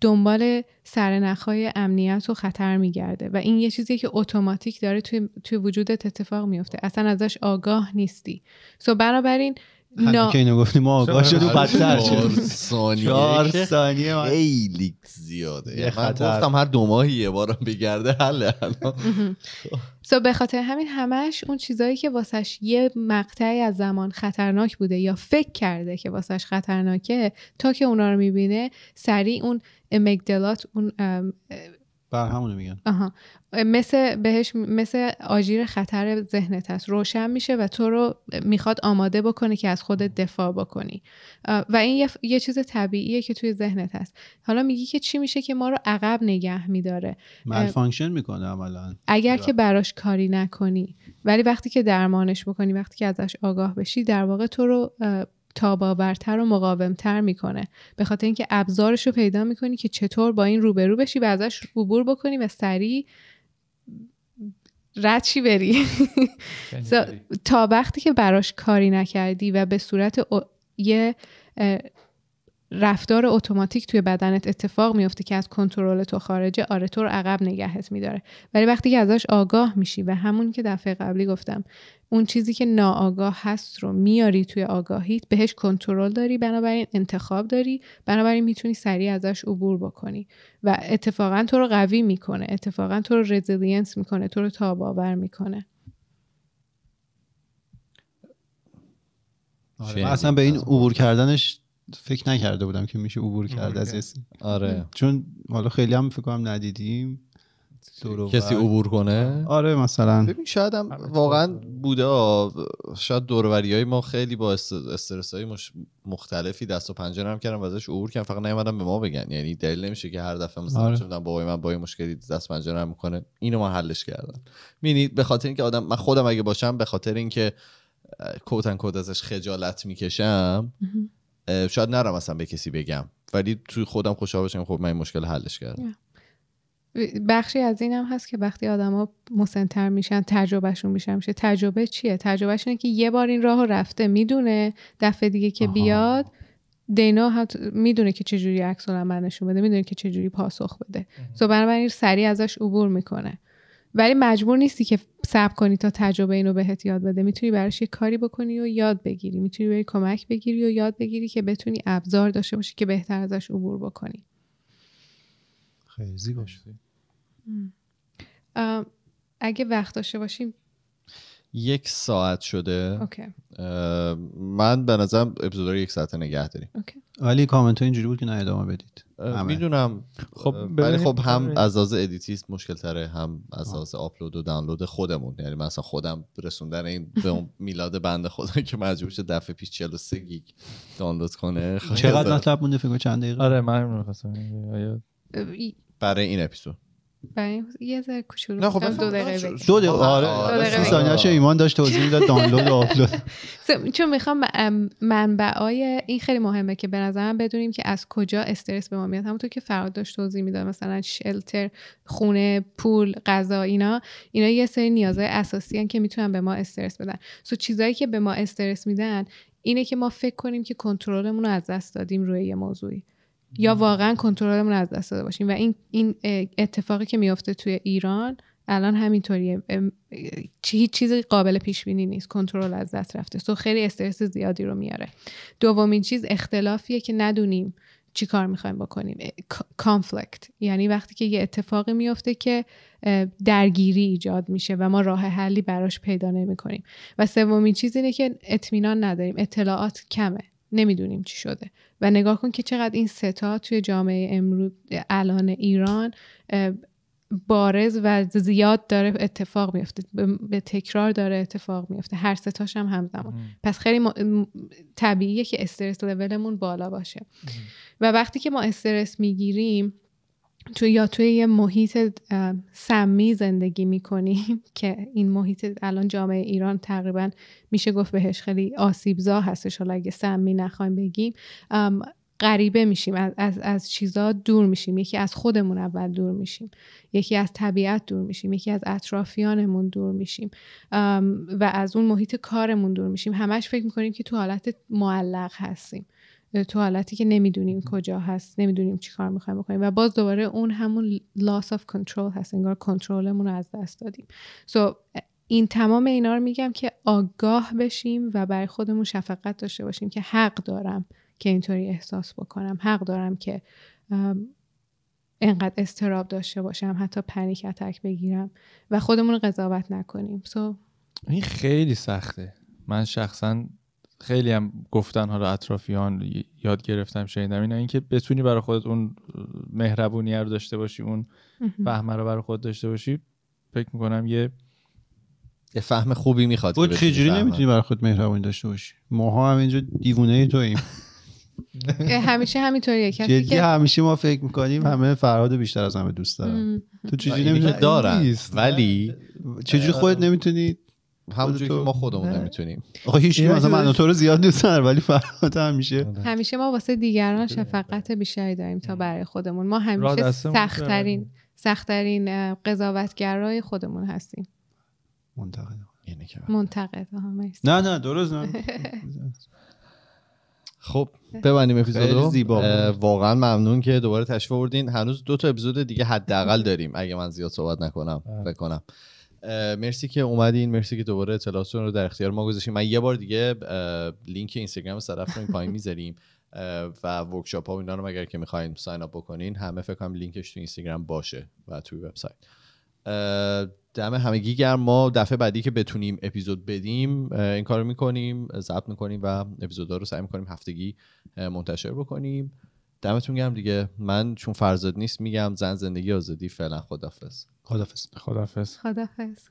دنبال سرنخهای امنیت و خطر میگرده و این یه چیزیه که اتوماتیک داره توی, توی وجودت اتفاق میفته اصلا ازش آگاه نیستی. سو بنابراین همین نا... که اینو گفتیم ما آگاه شد و بدتر چهار شد. ثانیه. ثانیه من- خیلی زیاده. یه من. گفتم هر دو ماهی یه بارم بگرده حله سو به خاطر همین همش اون چیزایی که واسش یه مقطعی از زمان خطرناک بوده یا فکر کرده که واسش خطرناکه تا که اونا رو می‌بینه سریع اون امگدلات اون ام، بر همونو میگن. آها. مثل بهش مثل آژیر خطر ذهنت هست روشن میشه و تو رو می‌خواد آماده بکنه که از خودت دفاع بکنی. و این یه, یه چیز طبیعیه که توی ذهنت هست. حالا میگی که چی میشه که ما رو عقب نگه میداره. malfunction می‌کنه عملا. اگر که براش کاری نکنی. ولی وقتی که درمانش بکنی وقتی که ازش آگاه بشی در واقع تو رو تاباورتر و مقاومتر می‌کنه. به خاطر اینکه ابزارش رو پیدا می‌کنی که چطور با این روبرو بشی و ازش عبور بکنی و سریع ردشی بری. تا وقتی که براش کاری نکردی و به صورت یه رفتار اتوماتیک توی بدنت اتفاق میفته که از کنترل تو خارجه آره تو رو عقب نگهت میداره. ولی وقتی که ازش آگاه میشی و همون که دفعه قبلی گفتم اون چیزی که ناآگاه هست رو میاری توی آگاهیت بهش کنترل داری بنابراین انتخاب داری بنابراین می‌تونی سریع ازش عبور بکنی. و اتفاقا تو رو قوی می‌کنه اتفاقا تو رو resilience می‌کنه تو رو تاباور می‌کنه. آره اصلا به این عبور کردنش فکر نکرده بودم که میشه عبور کرد از آره. چون حالا خیلی هم فکر کنم ندیدیم. کسی عبور کنه؟ آره مثلا. ببین شاید هم واقعا بوده شاید دوروری های ما خیلی با استرس های مختلفی دست و پنجه هم کردم و ازش عبور کردم فقط نیومدن به ما بگن. یعنی دلیل نمیشه که هر دفعه مثلا آره. بابای من با این مشکلی دست پنجه نرم می‌کنه. اینو ما حلش کردم. می‌بینی به خاطر اینکه آدم من خودم اگه باشم به خاطر اینکه کوتن کود ازش خجالت می‌کشم شاید نرم اصلا به کسی بگم. ولی توی خودم خوشحال باشم خب من این مشکل حلش کردم. بخشی از این هم هست که وقتی آدما مسنتر میشن تجربهشون میشه. میشه تجربه چیه؟ تجربهش اینه که یه بار این راه رفته می‌دونه دفعه دیگه که بیاد دینا می‌دونه که چجوری عکس العمل نشون بده می‌دونه که چجوری پاسخ بده. سو بنابراین سریع ازش عبور می‌کنه. ولی مجبور نیستی که صبر کنی تا تجربه اینو بهت یاد بده. می‌تونی براش یه کاری بکنی و یاد بگیری. می‌تونی بری کمک بگیری و یاد بگیری که بتونی ابزار داشته باشی که بهتر ازش عبور بکنی. خیلی زیبا اگه وقت داشته باشیم یک ساعت شده. اوکی. من به نظرم اپیزود یک ساعت نگه داریم. ولی کامنت اینجوری بود که نه ادامه بدید. می‌دونم. خب ولی خب هم از لحاظ ادیتی مشکل تره هم از لحاظ آپلود و دانلود خودمون. یعنی مثلا خودم رسوندن این به اون میلاد بنده خدا که مجبور شد دفعه پیش 43 گیگ دانلود کنه چقدر مطلب مونده فکر چند دقیقه؟ آره من برای این اپیزود. برای یه ذره کوچولو نه خب دو دقیقه دو دقیقه. آره ثانیه‌اش ایمان داشت توضیح می‌داد؟ دانلود و آپلود. چون می‌خوام منبعای این خیلی مهمه که به نظرم بدونیم که از کجا استرس به ما میاد. همونطور که فراد داشت توضیح می‌داد مثلا شلتر خونه پول غذا اینا اینا یه سری نیازهای اساسی هن که می‌تونن به ما استرس بدن. سو چیزایی که به ما استرس میدن اینه که ما فکر کنیم که کنترلمون رو از دست دادیم روی یه موضوعی. یا واقعا کنترلمون از دست داده باشیم. و این این اتفاقی که میافته توی ایران الان همینطوریه. هیچ چیزی قابل پیش بینی نیست. کنترل از دست رفته. سو خیلی استرس زیادی رو میاره. دومین چیز اختلافیه که ندونیم چی کار می‌خوایم بکنیم. کانفلکت یعنی وقتی که یه اتفاقی میفته که درگیری ایجاد میشه و ما راه حلی براش پیدا نمی کنیم و سومین چیز اینه که اطمینان نداریم. اطلاعات کمه. نمی‌دونیم چی شده. و نگاه کن که چقدر این ستا توی جامعه امروز الان ایران بارز و زیاد داره اتفاق میفته به تکرار داره اتفاق میفته هر ستاش هم همزمان. پس خیلی طبیعیه که استرس لولمون بالا باشه. و وقتی که ما استرس می‌گیریم توی یا توی یه محیط سمی زندگی می‌کنیم که این محیط الان جامعه ایران تقریبا میشه گفت بهش خیلی آسیبزا هستش. حالا اگه سمی نخوایم بگیم غریبه میشیم. از, از, از چیزا دور میشیم. یکی از خودمون اول دور میشیم. یکی از طبیعت دور میشیم. یکی از اطرافیانمون دور میشیم. و از اون محیط کارمون دور میشیم. همش فکر می‌کنیم که تو حالت معلق هستیم. تو حالتی که نمی‌دونیم کجا هست نمی‌دونیم چی کار می‌خوایم بکنیم و باز دوباره اون همون loss of control هست انگار کنترلمون رو از دست دادیم. So, این تمام اینا رو میگم که آگاه بشیم و برای خودمون شفقت داشته باشیم که حق دارم که اینطوری احساس بکنم حق دارم که انقدر استراب داشته باشم حتی پنیک اتک بگیرم و خودمون رو قضاوت نکنیم. So, این خیلی سخته. من شخصا خیلی هم گفتن حالا اطرافیان یاد گرفتم شنیدم اینا اینکه بتونی برای خودت اون مهربونی رو داشته باشی اون فهمه رو برای خودت داشته باشی فکر می‌کنم یه یه فهم خوبی می‌خواد که چجوری فهمم. نمی‌تونی برای خود مهربانی داشته باشی؟ ماها هم اینجا دیوونه توییم. همیشه همینطوریه. کسی جدی که همیشه ما فکر می‌کنیم همه فرهاد بیشتر از همه دوست دارن. تو چجوری که نمی‌تونی دارن. ولی چجوری خودت نمی‌تونی همونجوری که ما خودمون نه. نمی‌تونیم. آخه هیچ که من تو رو زیاد دوست دارم ولی فرهاد همیشه همیشه ما واسه دیگران شفقت بیشتری داریم تا برای خودمون. ما همیشه سختترین سختترین قضاوتگرای خودمون هستیم. منتقد اینه که منتقد. مرسی. نه نه درست نه. خب. ببندیم اپیزودو زیبا واقعا ممنون که دوباره تشریف آوردین. هنوز دو تا اپیزود دیگه حداقل داریم. اگه من زیاد صحبت نکنم فکر کنم. اه، مرسی که اومدین مرسی که دوباره اطلاعاتتون رو در اختیار ما گذاشتین. من یه بار دیگه لینک اینستاگرام صدف رو این پایین می‌ذاریم. و workshop ها و اینا رو اگر که می‌خواین sign up بکنین همه فکر کنم لینکش تو اینستاگرام باشه و توی وبسایت. دم همگی گرم. ما دفعه بعدی که بتونیم اپیزود بدیم این کارو می‌کنیم ضبط می‌کنیم و اپیزودها رو سعی می‌کنیم هفتگی منتشر بکنیم. دمتون گرم دیگه. من چون فرزاد نیست میگم زن زندگی آزادی فعلا خدافظ خدافظ خدافظ خدافظ